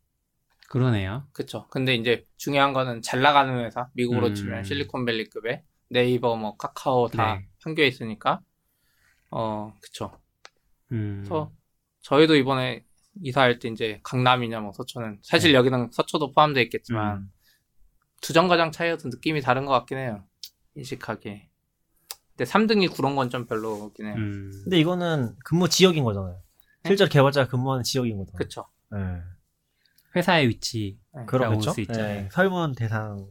그러네요. 그쵸. 근데 이제 중요한 거는 잘 나가는 회사, 미국으로 음. 치면 실리콘밸리급의 네이버, 뭐 카카오 다 네. 판교에 있으니까 어 그쵸. 음. 그래서 저희도 이번에 이사할 때 이제 강남이냐 뭐 서초는 사실 여기는 서초도 포함되어 있겠지만 음. 두 정거장 차이여도 느낌이 다른 것 같긴 해요. 인식하기에. 근데 3등이 구런 건 좀 별로긴 해요. 음. 근데 이거는 근무 지역인 거잖아요. 실제로 개발자가 근무하는 지역인 거잖아요. 그쵸. 네. 회사의 위치. 네. 있잖아요. 네. 설문 대상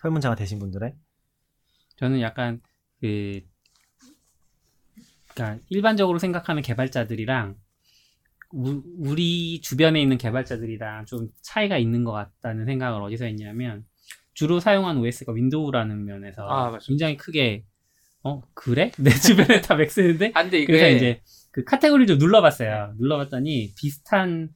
설문자가 되신 분들의 저는 약간 그 그러니까 일반적으로 생각하는 개발자들이랑 우, 우리 주변에 있는 개발자들이랑 좀 차이가 있는 것 같다는 생각을 어디서 했냐면 주로 사용한 OS가 Windows라는 면에서 아. 굉장히 크게 어 그래 내 주변에 다 Mac 쓰는데 아, 근데 이게 그래서 이제 그 카테고리를 좀 눌러봤어요. 눌러봤더니 비슷한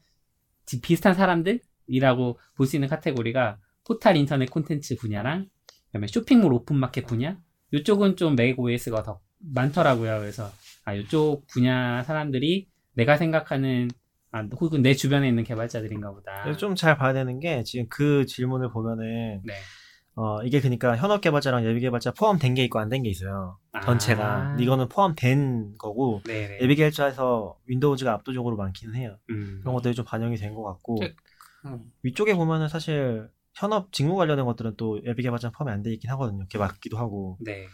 지- 비슷한 사람들이라고 볼 수 있는 카테고리가 포탈 인터넷 콘텐츠 분야랑 그다음에 쇼핑몰 오픈마켓 분야 이쪽은 좀 Mac OS가 더 많더라고요. 그래서 아 이쪽 분야 사람들이 내가 생각하는 아, 혹은 내 주변에 있는 개발자들인가 보다. 좀 잘 봐야 되는 게 지금 그 질문을 보면은 네. 어 이게 그러니까 현업 개발자랑 예비 개발자 포함된 게 있고 안 된 게 있어요. 전체가. 아. 이거는 포함된 거고 네네. 예비 개발자에서 Windows가 압도적으로 많기는 해요. 음. 그런 것들이 좀 반영이 된 것 같고 제- 음. 위쪽에 보면은 사실 현업 직무 관련된 것들은 또 예비 개발자 포함이 안 돼 있긴 하거든요. 그게 맞기도 하고. 네.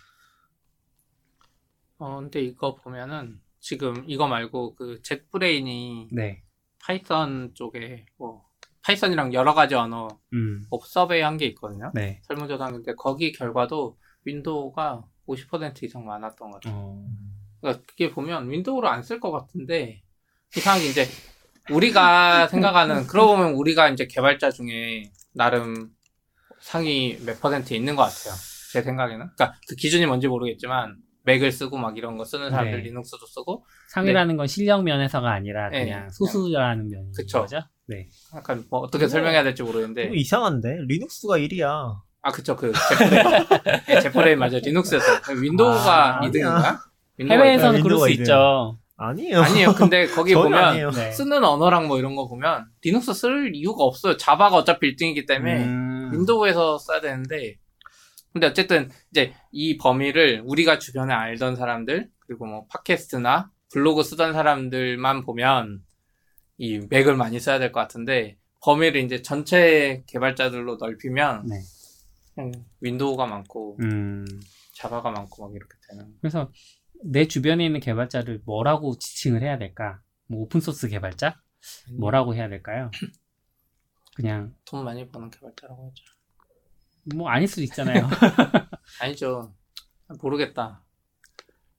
어 근데 이거 보면은 지금 이거 말고 그 JetBrains이 네. Python 쪽에 뭐 Python이랑 여러 가지 언어 음. 업서베이 한 게 있거든요. 네. 설문조사하는데 거기 결과도 Windows가 50% 이상 많았던 것 같아요. 어. 그러니까 그게 보면 Windows를 안 쓸 것 같은데 이상하게 이제 우리가 생각하는 그러고 보면 우리가 이제 개발자 중에 나름 상위 몇 퍼센트 있는 것 같아요. 제 생각에는. 그러니까 그 기준이 뭔지 모르겠지만 Mac을 쓰고 막 이런 거 쓰는 사람들 네. Linux도 쓰고 상위라는 건 실력 면에서가 아니라 네, 그냥 그냥- 소수라는 면인 그쵸. 거죠. 네. 약간 뭐 어떻게 설명해야 될지 모르겠는데 이상한데 Linux가 1위야. 아 그쵸 그 JetBrains 네, JetBrains 맞아 Linux였어요. Windows가 아, 2등인가? 해외에서는 그럴 Windows가 수 이제- 있죠. 아니에요. 아니에요. 근데 거기 보면 아니에요. 네. 쓰는 언어랑 뭐 이런 거 보면 리눅스 쓸 이유가 없어요. Java가 어차피 1등이기 때문에 음. Windows에서 써야 되는데 근데 어쨌든 이제 이 범위를 우리가 주변에 알던 사람들 그리고 뭐 팟캐스트나 블로그 쓰던 사람들만 보면 이 Mac을 많이 써야 될 것 같은데 범위를 이제 전체 개발자들로 넓히면 네. 그냥 Windows가 많고 음. Java가 많고 막 이렇게 되는 그래서 내 주변에 있는 개발자를 뭐라고 지칭을 해야 될까? 뭐 open source 개발자? 뭐라고 해야 될까요? 그냥 돈 많이 버는 개발자라고 하죠. 뭐 아닐 수도 있잖아요. 아니죠. 모르겠다.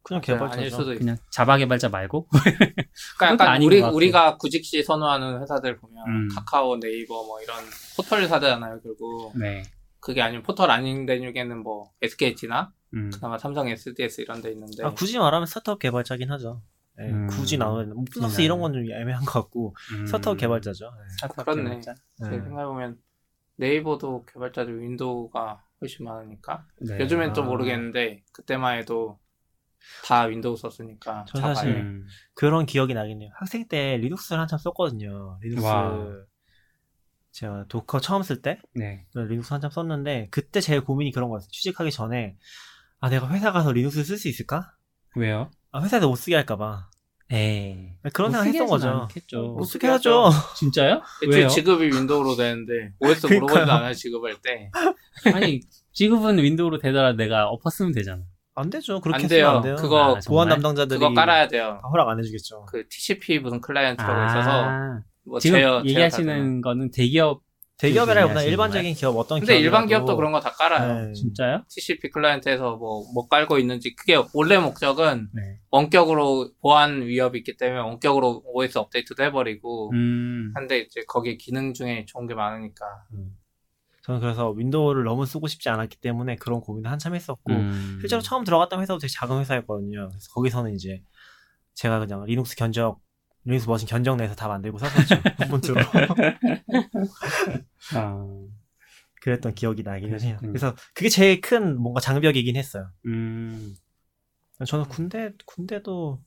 그냥 아닐 개발자죠. 수도 있 그냥 Java 개발자 말고. 그러니까 약간 우리. 우리가 구직시 선호하는 회사들 보면 음. 카카오, 네이버 뭐 이런 포털 회사잖아요. 결국 네. 그게 아니면 포털 아닌 데 중에는 뭐 SKT나 음. 그나마 삼성 SDS 이런 데 있는데 아, 굳이 말하면 스타트업 개발자긴 하죠. 예, 음. 굳이 뭐 플러스 음. 이런 건 좀 애매한 것 같고 음. 스타트업 개발자죠. 예. 스타트업 그렇네. 개발자. 제 예. 생각해 보면 네이버도 개발자들 Windows가 훨씬 많으니까 네. 요즘엔 또 아. 모르겠는데 그때만 해도 다 Windows 썼으니까 전 Java에. 사실 음. 그런 기억이 나긴 해요. 학생 때 Linux를 한참 썼거든요. 리눅스 와. 제가 Docker 처음 쓸때 네. 리눅스 한참 썼는데 그때 제일 고민이 그런 거였어요. 취직하기 전에 아 내가 회사 가서 리눅스 쓸 수 있을까? 왜요? 아 회사에서 못 쓰게 할까봐 에이. 그런 뭐 생각 했던 거죠. 않겠죠. 못 쓰게 쓰게 하죠. 진짜요? 애초에 왜요? 지급이 Windows로 되는데 OS 그러니까요. 물어보지도 않아요 지급할 때 아니 지급은 Windows로 되더라 내가 엎었으면 되잖아. 안 되죠. 그렇게 안 쓰면 안 돼요. 돼요. 그거 아, 보안 정말? 담당자들이 그거 깔아야 돼요 다 허락 안 해주겠죠. 그 TCP 무슨 클라이언트라고 아. 있어서 뭐 지금 제어, 얘기하시는 제어 거는 대기업 대기업이라기보다 일반적인 기업 어떤 근데 일반 기업이라도 기업도 그런 거 다 깔아요. 네. 진짜요? TCP 클라이언트에서 뭐, 뭐 깔고 있는지, 그게 원래 목적은 네. 원격으로 보안 위협이 있기 때문에 원격으로 OS 업데이트도 해버리고, 음. 한데 이제 거기에 기능 중에 좋은 게 많으니까. 저는 그래서 Windows를 너무 쓰고 싶지 않았기 때문에 그런 고민을 한참 했었고 음. 실제로 처음 들어갔던 회사도 되게 작은 회사였거든요. 그래서 거기서는 이제 제가 그냥 리눅스 견적 Linux machine 견적 내서 다 만들고 썼었죠. Ubuntu로. 아, 그랬던 기억이 나기는 해요. 그러셨군요. 그래서 그게 제일 큰 뭔가 장벽이긴 했어요. 음. 저는 군대 군대도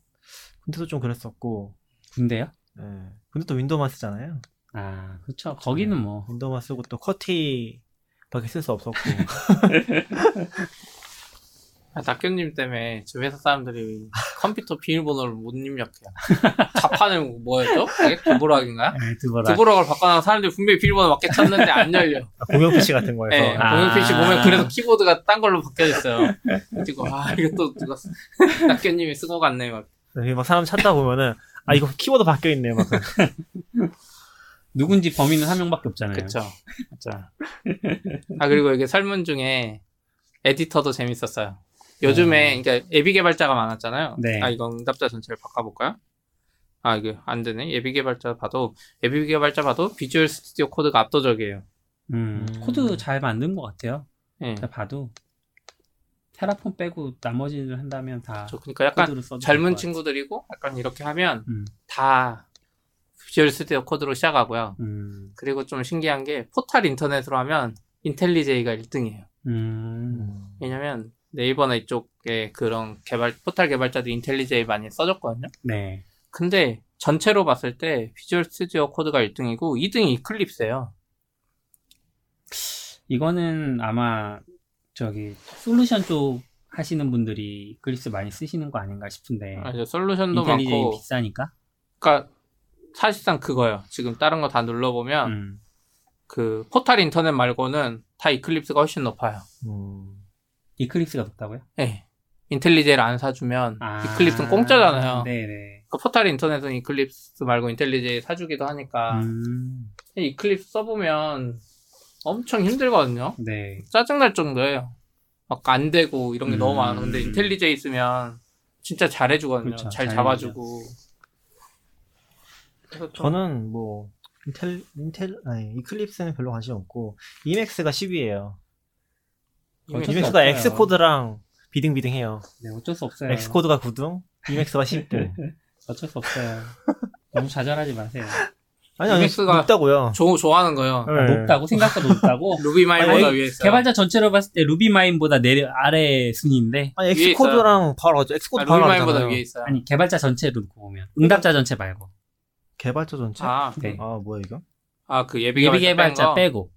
군대도 좀 그랬었고 군대요? 예. 근데 또 Windows만 쓰잖아요. 아, 그렇죠. 거기는 뭐 Windows만 쓰고 또 PuTTY밖에 쓸 수 없었고 아, 낙교님 때문에 저 회사 사람들이 컴퓨터 비밀번호를 못 입력해요. 자판을 뭐였죠? 그게 드보락인가요? 네, 두번라 드보락을 바꿔놔서 사람들이 분명히 비밀번호 맞게 쳤는데 안 열려. 아, 공용 PC 같은 거에서 네, 아. 공용 PC 보면 그래서 키보드가 딴 걸로 바뀌어 있어요. 그리고 아 이거 또 누가 쓰- 낙교님이 쓰고 갔네 막. 이렇게 막 사람 찾다 보면은 아 이거 키보드 바뀌어 있네 막 누군지 범인은 한 명밖에 없잖아요. 그쵸. 맞아. 아 그리고 이게 설문 중에 에디터도 재밌었어요. 요즘에 그러니까 예비 개발자가 많았잖아요. 네. 아 이거 응답자 전체를 바꿔볼까요? 아 이게 안 되네. 예비 개발자 봐도 예비 개발자 봐도 Visual Studio Code가 압도적이에요. 음, 음. 코드 잘 만든 것 같아요. 예. 제가 봐도 Terraform 빼고 나머지를 한다면 다저 그러니까 약간 코드로 써도 젊은 친구들이고 약간 이렇게 하면 음. 다 Visual Studio Code로 시작하고요. 음, 그리고 좀 신기한 게 포탈 인터넷으로 하면 IntelliJ가 1등이에요. 음, 왜냐면 네이버나 이쪽에 그런 개발 포탈 개발자들 IntelliJ 많이 써줬거든요. 네. 근데 전체로 봤을 때 Visual Studio Code가 1등이고 2등이 Eclipse예요. 이거는 아마 저기 솔루션 쪽 하시는 분들이 Eclipse 많이 쓰시는 거 아닌가 싶은데 아, 이제 솔루션도 IntelliJ 많고 비싸니까. 그러니까 사실상 그거예요. 지금 다른 거 다 눌러 보면 음. 그 포탈 인터넷 말고는 다 이클립스가 훨씬 높아요. 음. 이클립스가 높다고요? 예. 인텔리제이를 안 사주면 아, 이클립스는 공짜잖아요. 네네. 그 포탈 인터넷은 이클립스 말고 인텔리제이 사주기도 하니까 음, 이클립스 써보면 엄청 힘들거든요. 네. 짜증날 정도예요. 막 안 되고 이런 게 너무 음. 많아. 근데 인텔리제이 있으면 진짜 잘해주거든요. 그렇죠. 잘 잘 잡아주고. 그래서 좀- 저는 뭐 인텔 인텔 아니 Eclipse는 별로 관심 없고 Emacs가 10위예요. 수 Emacs가 없어요. Xcode랑 비등비등해요. 네, 어쩔 수 없어요. Xcode가 9등, Emacs가 10등. 어쩔 수 없어요. 너무 좌절하지 마세요. 아니 아니 Emacs가 높다고요. 조, 좋아하는 거예요. 네. 높다고 생각보다 높다고. RubyMine보다 아니, 위에 있어요. 개발자 전체로 봤을 때 RubyMine보다 내려 아래 순위인데 아니 위에 X 있어요. 코드랑 바로 가죠. Xcode 아, 바로 루비 가잖아요. 위에 있어요. 아니 개발자 전체로 놓고 보면 응답자 전체 말고 개발자 전체? 아, 네. 아 뭐야 이거? 아, 그 예비 예비 개발자, 개발자 뺀 거. 빼고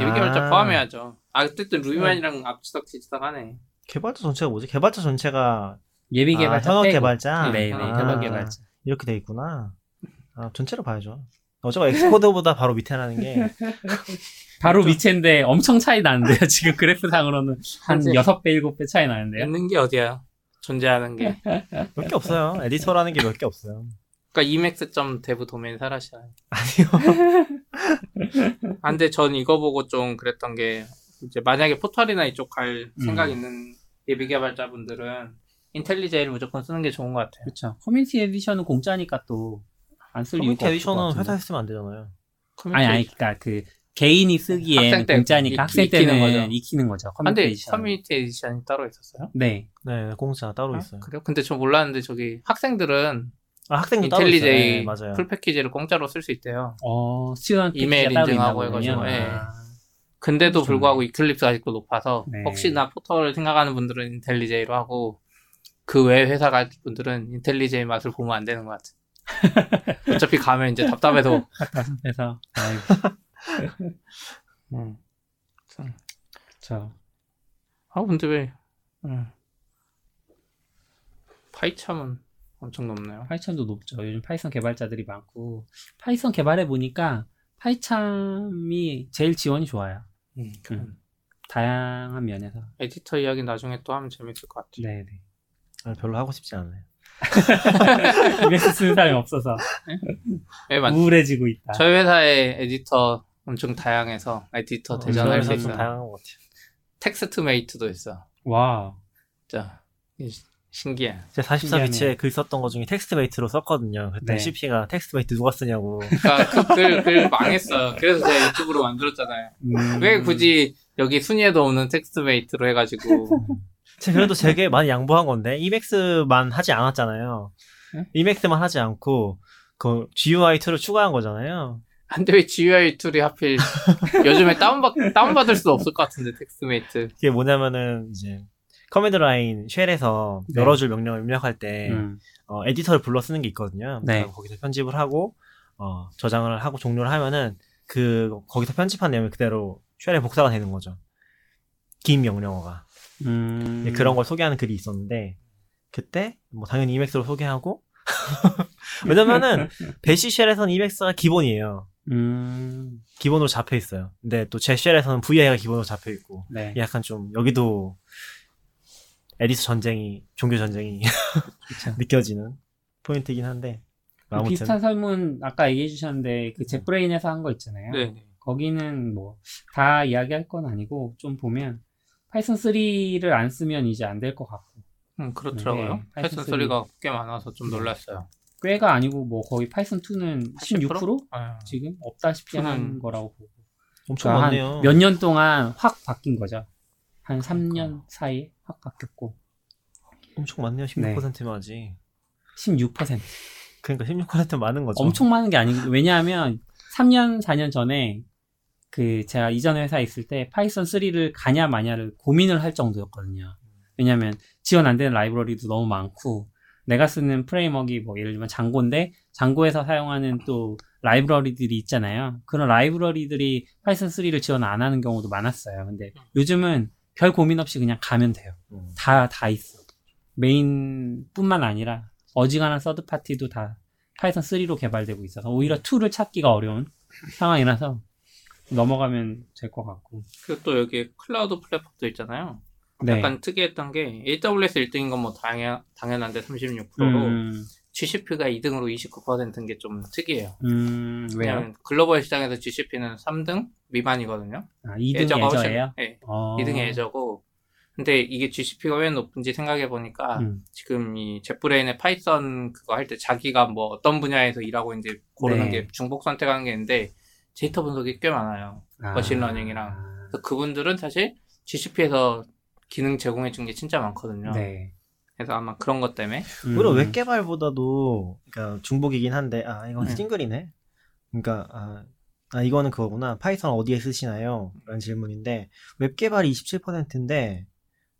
예비 개발자 아. 포함해야죠. 아, 어쨌든 루비만이랑 앞지덕 뒤지덕 하네. 개발자 전체가 뭐지? 개발자 전체가 예비 아, 개발자 현업 빼고 개발자. 네, 네, 아. 현업 개발자. 이렇게 돼 있구나. 아 전체로 봐야죠. 어차피 X 코드보다 바로 밑에라는 게 바로 밑인데 엄청 차이 나는데요. 지금 그래프 상으로는 한 이제- 6배, 7배 차이 나는데요. 있는 게 어디야? 존재하는 게. 몇 개 없어요. 에디터라는 게 몇 개 없어요. 그러니까 Emacs.dev dev 도메인 사셔야. 아니요. 아, 근데 전 이거 보고 좀 그랬던 게 이제 만약에 포털이나 이쪽 갈 음. 생각 있는 예비 개발자분들은 IntelliJ를 무조건 쓰는 게 좋은 것 같아요. 그렇죠. Community Edition은 공짜니까 또 안 쓸 이유가 Community Edition은. 회사에서 쓰면 안 되잖아요. 아니 아니 그러니까 그 개인이 학생 때 공짜니까 익- 학생 익히는 때는 거죠. 익히는 거죠. 아, 커뮤니티 근데 에디션. Community Edition이 따로 있었어요? 네. 네, 공짜 따로 아, 있어요. 그래요? 근데 저 몰랐는데 저기 학생들은 아, 학생도 따로 있어요. IntelliJ 네, 맞아요. full 패키지를 공짜로 쓸 수 있대요. 어, student 이메일 인증하고 있나 보군요. 해가지고, 예. 아, 근데도 좋네. 불구하고 Eclipse가 아직도 높아서 네. 혹시나 포털을 생각하는 분들은 IntelliJ로 하고 그 외 회사 갈 분들은 IntelliJ 맛을 보면 안 되는 것 같아. 어차피 가면 이제 답답해서 아이고, 음. 저아 근데 왜 음. PyCharm은 엄청 높네요. Python도 높죠. 요즘 Python 개발자들이 많고 Python 개발해 보니까 파이참이 제일 지원이 좋아요. 음. 음. 다양한 면에서. 에디터 이야기 나중에 또 하면 재밌을 것 같아요. 네, 네. 아, 별로 하고 싶지 않아요. Emacs 쓰는 사람이 없어서 예, 맞- 우울해지고 있다. 저희 회사의 에디터 엄청 다양해서 에디터 대전할 수 있어요. 다양한 것 같아요. TextMate도 있어. 와. 이- 신기해. 제가 44bits에 신기하네요. 글 썼던 것 중에 TextMate로 썼거든요. 그때 네. CP가 TextMate 누가 쓰냐고. 그러니까 그 글 글 망했어요. 그래서 제가 유튜브로 만들었잖아요. 음. 왜 굳이 여기 순위에도 없는 TextMate로 해가지고 제가 그래도 되게 많이 양보한 건데 Emacs만 하지 않았잖아요. 네? Emacs만 하지 않고 그 GUI 툴을 추가한 거잖아요. 안돼 왜 GUI 툴이 하필 요즘에 다운받 다운받을 수도 없을 것 같은데 TextMate. 그게 뭐냐면은 이제 command line shell에서 네. 여러 줄 명령을 입력할 때 음. 어, 에디터를 불러 쓰는 게 있거든요. 네. 거기서 편집을 하고 어, 저장을 하고 종료를 하면은 그 거기서 편집한 내용이 그대로 shell에 복사가 되는 거죠. 긴 명령어가 음. 네, 그런 걸 소개하는 글이 있었는데 그때 뭐 당연히 Emacs로 소개하고 왜냐면은 Bash shell에서는 Emacs가 기본이에요. 음. 기본으로 잡혀 있어요. 근데 또 제 shell에서는 VI가 기본으로 잡혀 있고 네. 약간 좀 여기도 에디터 전쟁이 종교 전쟁이. 느껴지는 포인트이긴 한데 아무튼 비슷한 설문 아까 얘기해 주셨는데 그 JetBrains에서 한 거 있잖아요. 네. 거기는 뭐 다 이야기할 건 아니고 좀 보면 Python 3를 안 쓰면 이제 안 될 것 같고 음, 그렇더라고요. 네, Python Python 3가 꽤 많아서 좀 네. 놀랐어요. 꽤가 아니고 뭐 거의 Python 2는 16% 아, 지금 없다시피 한 거라고 보고 엄청 그러니까 많네요. 몇 년 동안 확 바뀐 거죠. 한 그러니까. 3년 사이에 확 바뀌었고 엄청 많네요. 16%면 아직. 16% 그러니까 16% 많은 거죠. 엄청 많은 게 아니고 왜냐하면 3년 4년 전에 그 제가 이전 회사에 있을 때 Python 3를 가냐 마냐를 고민을 할 정도였거든요. 왜냐하면 지원 안 되는 라이브러리도 너무 많고 내가 쓰는 framework가 뭐 예를 들면 Django인데 Django에서 사용하는 또 라이브러리들이 있잖아요. 그런 라이브러리들이 Python 3를 지원 안 하는 경우도 많았어요. 근데 요즘은 별 고민 없이 그냥 가면 돼요. 음. 다, 다 있어. 메인뿐만 아니라 어지간한 서드 파티도 다 Python 3로 개발되고 있어서 오히려 2를 찾기가 어려운 상황이라서 넘어가면 될 것 같고. 그리고 또 여기 클라우드 플랫폼도 있잖아요. 네. 약간 특이했던 게 AWS 1등인 건 뭐 당연 당연한데 36%로 음, GCP가 2등으로 29%인 게 좀 특이해요. 음, 왜요? 글로벌 시장에서 GCP는 3등 미만이거든요. 아, 2등 Azure가 훨씬- 애저예요? 네, 어. 2등이 Azure고. 근데 이게 GCP가 왜 높은지 생각해 보니까 음, 지금 이 JetBrains의 Python 그거 할 때 자기가 뭐 어떤 분야에서 일하고 이제 고르는 네. 게 중복 선택하는 게 있는데 데이터 분석이 꽤 많아요. 아. machine learning이랑. 그래서 그분들은 사실 GCP에서 기능 제공해 준 게 진짜 많거든요. 네. 그래서 아마 그런 것 때문에 음, 오히려 웹 개발보다도 그러니까 중복이긴 한데 아 이건 네. 싱글이네. 그러니까 아, 아 이거는 그거구나. Python 어디에 쓰시나요? 라는 질문인데 웹 개발이 27%인데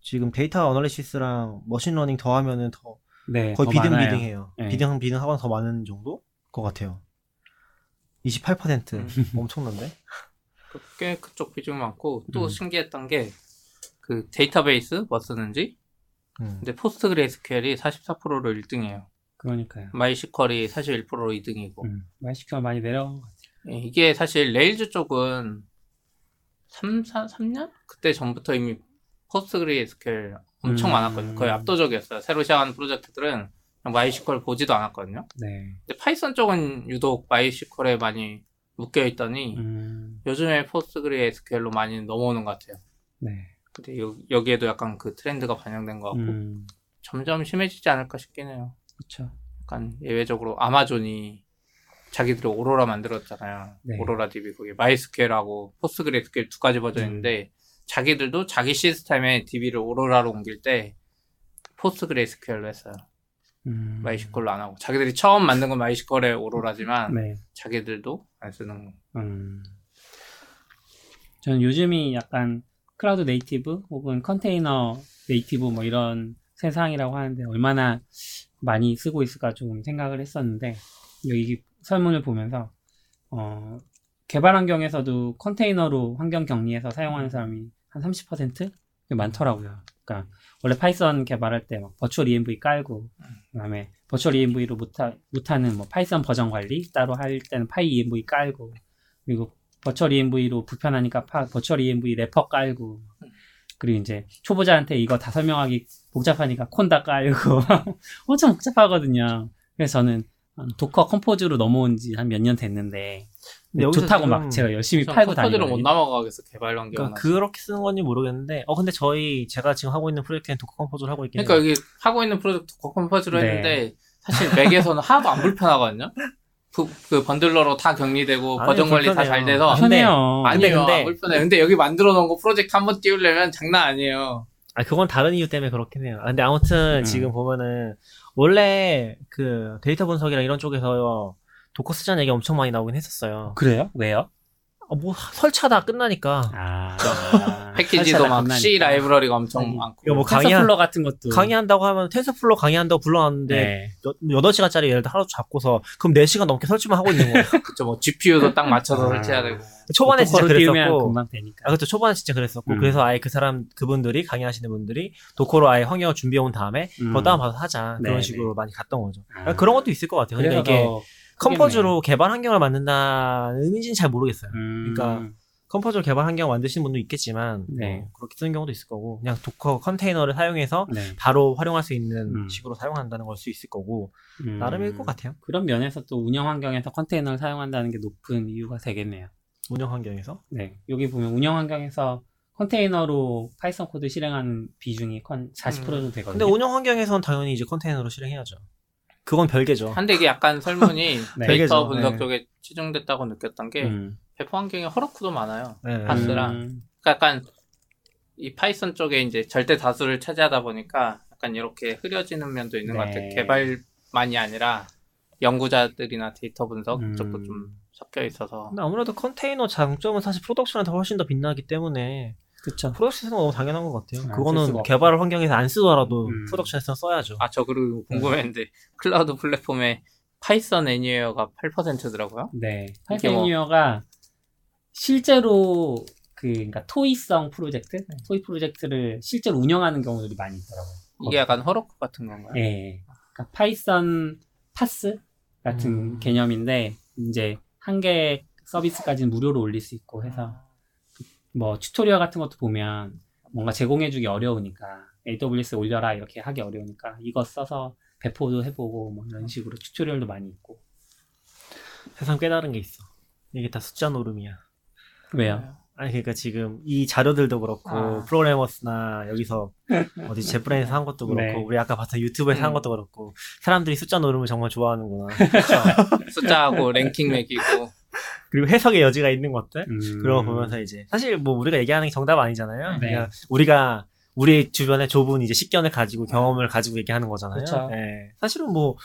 지금 data analysis랑 machine learning 더하면은 더 네, 거의 더 많아요. 비등비등해요. 네. 비등 비등하거나 더 많은 정도 것 같아요. 28% 음. 엄청난데? 꽤 그쪽 비중이 많고 또 음. 신기했던 게 그 데이터베이스 뭐 쓰는지 음. 근데 PostgreSQL이 44%로 1등이에요. 그러니까요. MySQL이 41%로 2등이고 음, MySQL 많이 내려간 것 같아요. 예, 이게 사실 Rails 쪽은 3, 4, 3년? 그때 전부터 이미 PostgreSQL 엄청 음. 많았거든요. 거의 압도적이었어요. 새로 시작하는 프로젝트들은 그냥 MySQL 보지도 않았거든요. 네. 근데 Python 쪽은 유독 MySQL에 많이 묶여 있더니 음, 요즘에 PostgreSQL로 많이 넘어오는 것 같아요. 네. 근데 여, 여기에도 약간 그 트렌드가 반영된 것 같고 음, 점점 심해지지 않을까 싶긴 해요. 그쵸. 약간 예외적으로 아마존이 자기들이 오로라 만들었잖아요. 네. Aurora DB 거기 MySQL하고 PostgreSQL 두 가지 버전 있는데 자기들도 자기 시스템에 DB를 Aurora로 옮길 때 PostgreSQL로 했어요. 음, MySQL로 안 하고 자기들이 처음 만든 건 MySQL의 Aurora지만 네. 자기들도 안 쓰는 거. 음. 저는 요즘이 약간 cloud native 혹은 container native 뭐 이런 세상이라고 하는데 얼마나 많이 쓰고 있을까 좀 생각을 했었는데 여기 설문을 보면서 어, 개발 환경에서도 컨테이너로 환경 격리해서 사용하는 사람이 한 30% 많더라고요. 그러니까 원래 Python 개발할 때 막 virtualenv 깔고 그다음에 virtualenv로 못하, 못하는 뭐 Python 버전 관리 따로 할 때는 pyenv 깔고 그리고 virtualenv로 불편하니까 파, virtualenvwrapper 깔고 그리고 이제 초보자한테 이거 다 설명하기 복잡하니까 Conda 깔고 엄청 복잡하거든요. 그래서 저는 Docker Compose로 넘어온 지 한 몇 년 됐는데 좋다고 막 제가 열심히 전파하고 컴퓨터로 못 다니거든요. 넘어가겠어 개발 환경. 그러니까 그렇게 쓰는 건지 모르겠는데 어 근데 저희 제가 지금 하고 있는 프로젝트는 Docker Compose를 하고 있긴 그러니까 해요. 여기 하고 있는 프로젝트 Compose로 네. 했는데 사실 Mac에서는 하나도 안 불편하거든요. 그, 그 Bundler로 다 격리되고 아니, 버전 관리 다. 잘 돼서 아, 편해요. 아니에요 근데- 안 불편해. 근데 여기 만들어 놓은 거 프로젝트 한 번 띄우려면 장난 아니에요. 아 그건 다른 이유 때문에 그렇긴 해요. 아, 근데 아무튼 음. 지금 보면은 원래 그 데이터 분석이랑 이런 쪽에서 Docker 쓰자는 얘기 엄청 많이 나오긴 했었어요. 그래요? 왜요? 아, 뭐 설치하다 끝나니까 아, 패키지도 막 C 라이브러리가 엄청 아니, 많고. 뭐 강의 TensorFlow 같은 것도 강의한다고 하면 TensorFlow 강의한다고 불러놨는데 네. 여- 8시간짜리 예를 들어 하루 잡고서 그럼 4시간 넘게 설치만 하고 있는 거예요. 그쵸, 뭐 GPU도 딱 맞춰서 아. 설치해야 되고. 초반에 진짜 그랬었고 금방 되니까. 아, 그렇죠. 초반에 진짜 그랬었고. 음. 그래서 아예 그 사람, 그분들이, 강의하시는 분들이 Docker로 아예 환경을 준비해 온 다음에, 음. 그거 다운받아서 하자. 네, 그런 네. 식으로 많이 갔던 거죠. 아. 그런 것도 있을 것 같아요. 그러니까 이게 Docker Compose로 개발 환경을 만든다는 의미인지는 잘 모르겠어요. 음, 그러니까 Compose로 개발 환경 만드시는 분도 있겠지만, 네. 뭐 그렇게 쓰는 경우도 있을 거고, 그냥 Docker 컨테이너를 사용해서 네. 바로 활용할 수 있는 음. 식으로 사용한다는 걸 수 있을 거고, 음, 나름일 것 같아요. 그런 면에서 또 운영 환경에서 컨테이너를 사용한다는 게 높은 이유가 되겠네요. 운영 환경에서. 네. 여기 보면 운영 환경에서 컨테이너로 Python 코드 실행하는 비중이 근 40% 정도 되거든요. 근데 운영 환경에서는 당연히 이제 컨테이너로 실행해야죠. 그건 별개죠. 한데 이게 약간 설문이 네. 데이터. 분석 네. 쪽에 치중됐다고 느꼈던 게 음. 배포 환경에 Heroku도 많아요. 네. PaaS랑. 음, 그러니까 약간 이 Python 쪽에 이제 절대 다수를 차지하다 보니까 약간 이렇게 흐려지는 면도 있는 것 네. 같아요. 개발만이 아니라 연구자들이나 데이터 분석 음. 쪽도 좀 섞여 있어서 근데 아무래도 컨테이너 장점은 사실 production한테 훨씬 더 빛나기 때문에 그쵸. production에서는 너무 당연한 것 같아요. 안쓸 그거는 개발 환경에서 안 쓰더라도 음. 프로덕션에서는 써야죠. 아 저 그리고 궁금했는데 클라우드 플랫폼에 PythonAnywhere가 8%더라고요. 네. 뭐- PythonAnywhere가 실제로 그 그러니까 toy성 프로젝트, toy project를 실제로 운영하는 경우들이 많이 있더라고요. 이게 약간 Heroku 같은 건가요? 예. 그러니까 Python PaaS 같은 음. 개념인데 이제 한 개 서비스까지는 무료로 올릴 수 있고 해서 뭐 tutorial 같은 것도 보면 뭔가 제공해주기 어려우니까 AWS 올려라 이렇게 하기 어려우니까 이거 써서 배포도 해보고 뭐 이런 식으로 tutorial도 많이 있고 세상 깨달은 게 있어. 이게 다 숫자 노름이야. 왜요? 아니 그러니까 지금 이 자료들도 그렇고 아. 프로그래머스나 여기서 어디 제프라인에서 한 것도 그렇고 네. 우리 아까 봤던 유튜브에서 한 음. 것도 그렇고 사람들이 숫자 노름을 정말 좋아하는구나. 숫자하고 랭킹 매기고 그리고 해석의 여지가 있는 것들 음. 그런 거 보면서 이제 사실 뭐 우리가 얘기하는 게 정답 아니잖아요. 네. 그냥 우리가 우리 주변에 좁은 이제 식견을 가지고 경험을 가지고 얘기하는 거잖아요. 그쵸. 예. 사실은 뭐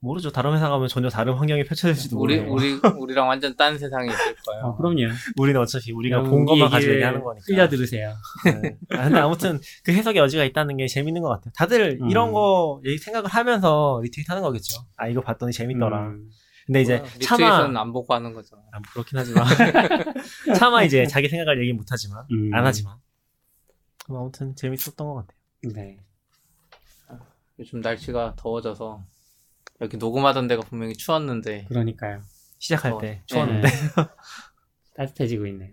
모르죠. 다른 회사 가면 전혀 다른 환경이 펼쳐질지도 우리 모르고. 우리 우리랑 완전 딴 세상이 있을 거예요. 어, 그럼요. 우리는 어차피 우리가 본 것만 이 가지고 얘기하는 거니까. 흘려 들으세요. 네. 아, 근데 아무튼 그 해석의 여지가 있다는 게 재밌는 것 같아요. 다들 음. 이런 거 생각을 하면서 리트윗 하는 거겠죠. 아 이거 봤더니 재밌더라. 음. 근데 이제 차마 안 보고 하는 거죠. 아, 뭐 그렇긴 하지만 차마 이제 자기 생각을 얘기 못 하지만 음. 안 하지만 그럼 아무튼 재밌었던 것 같아요. 네. 요즘 날씨가 더워져서 여기 녹음하던 데가 분명히 추웠는데 그러니까요. 시작할 어, 때 네. 추웠는데 따뜻해지고 있네요.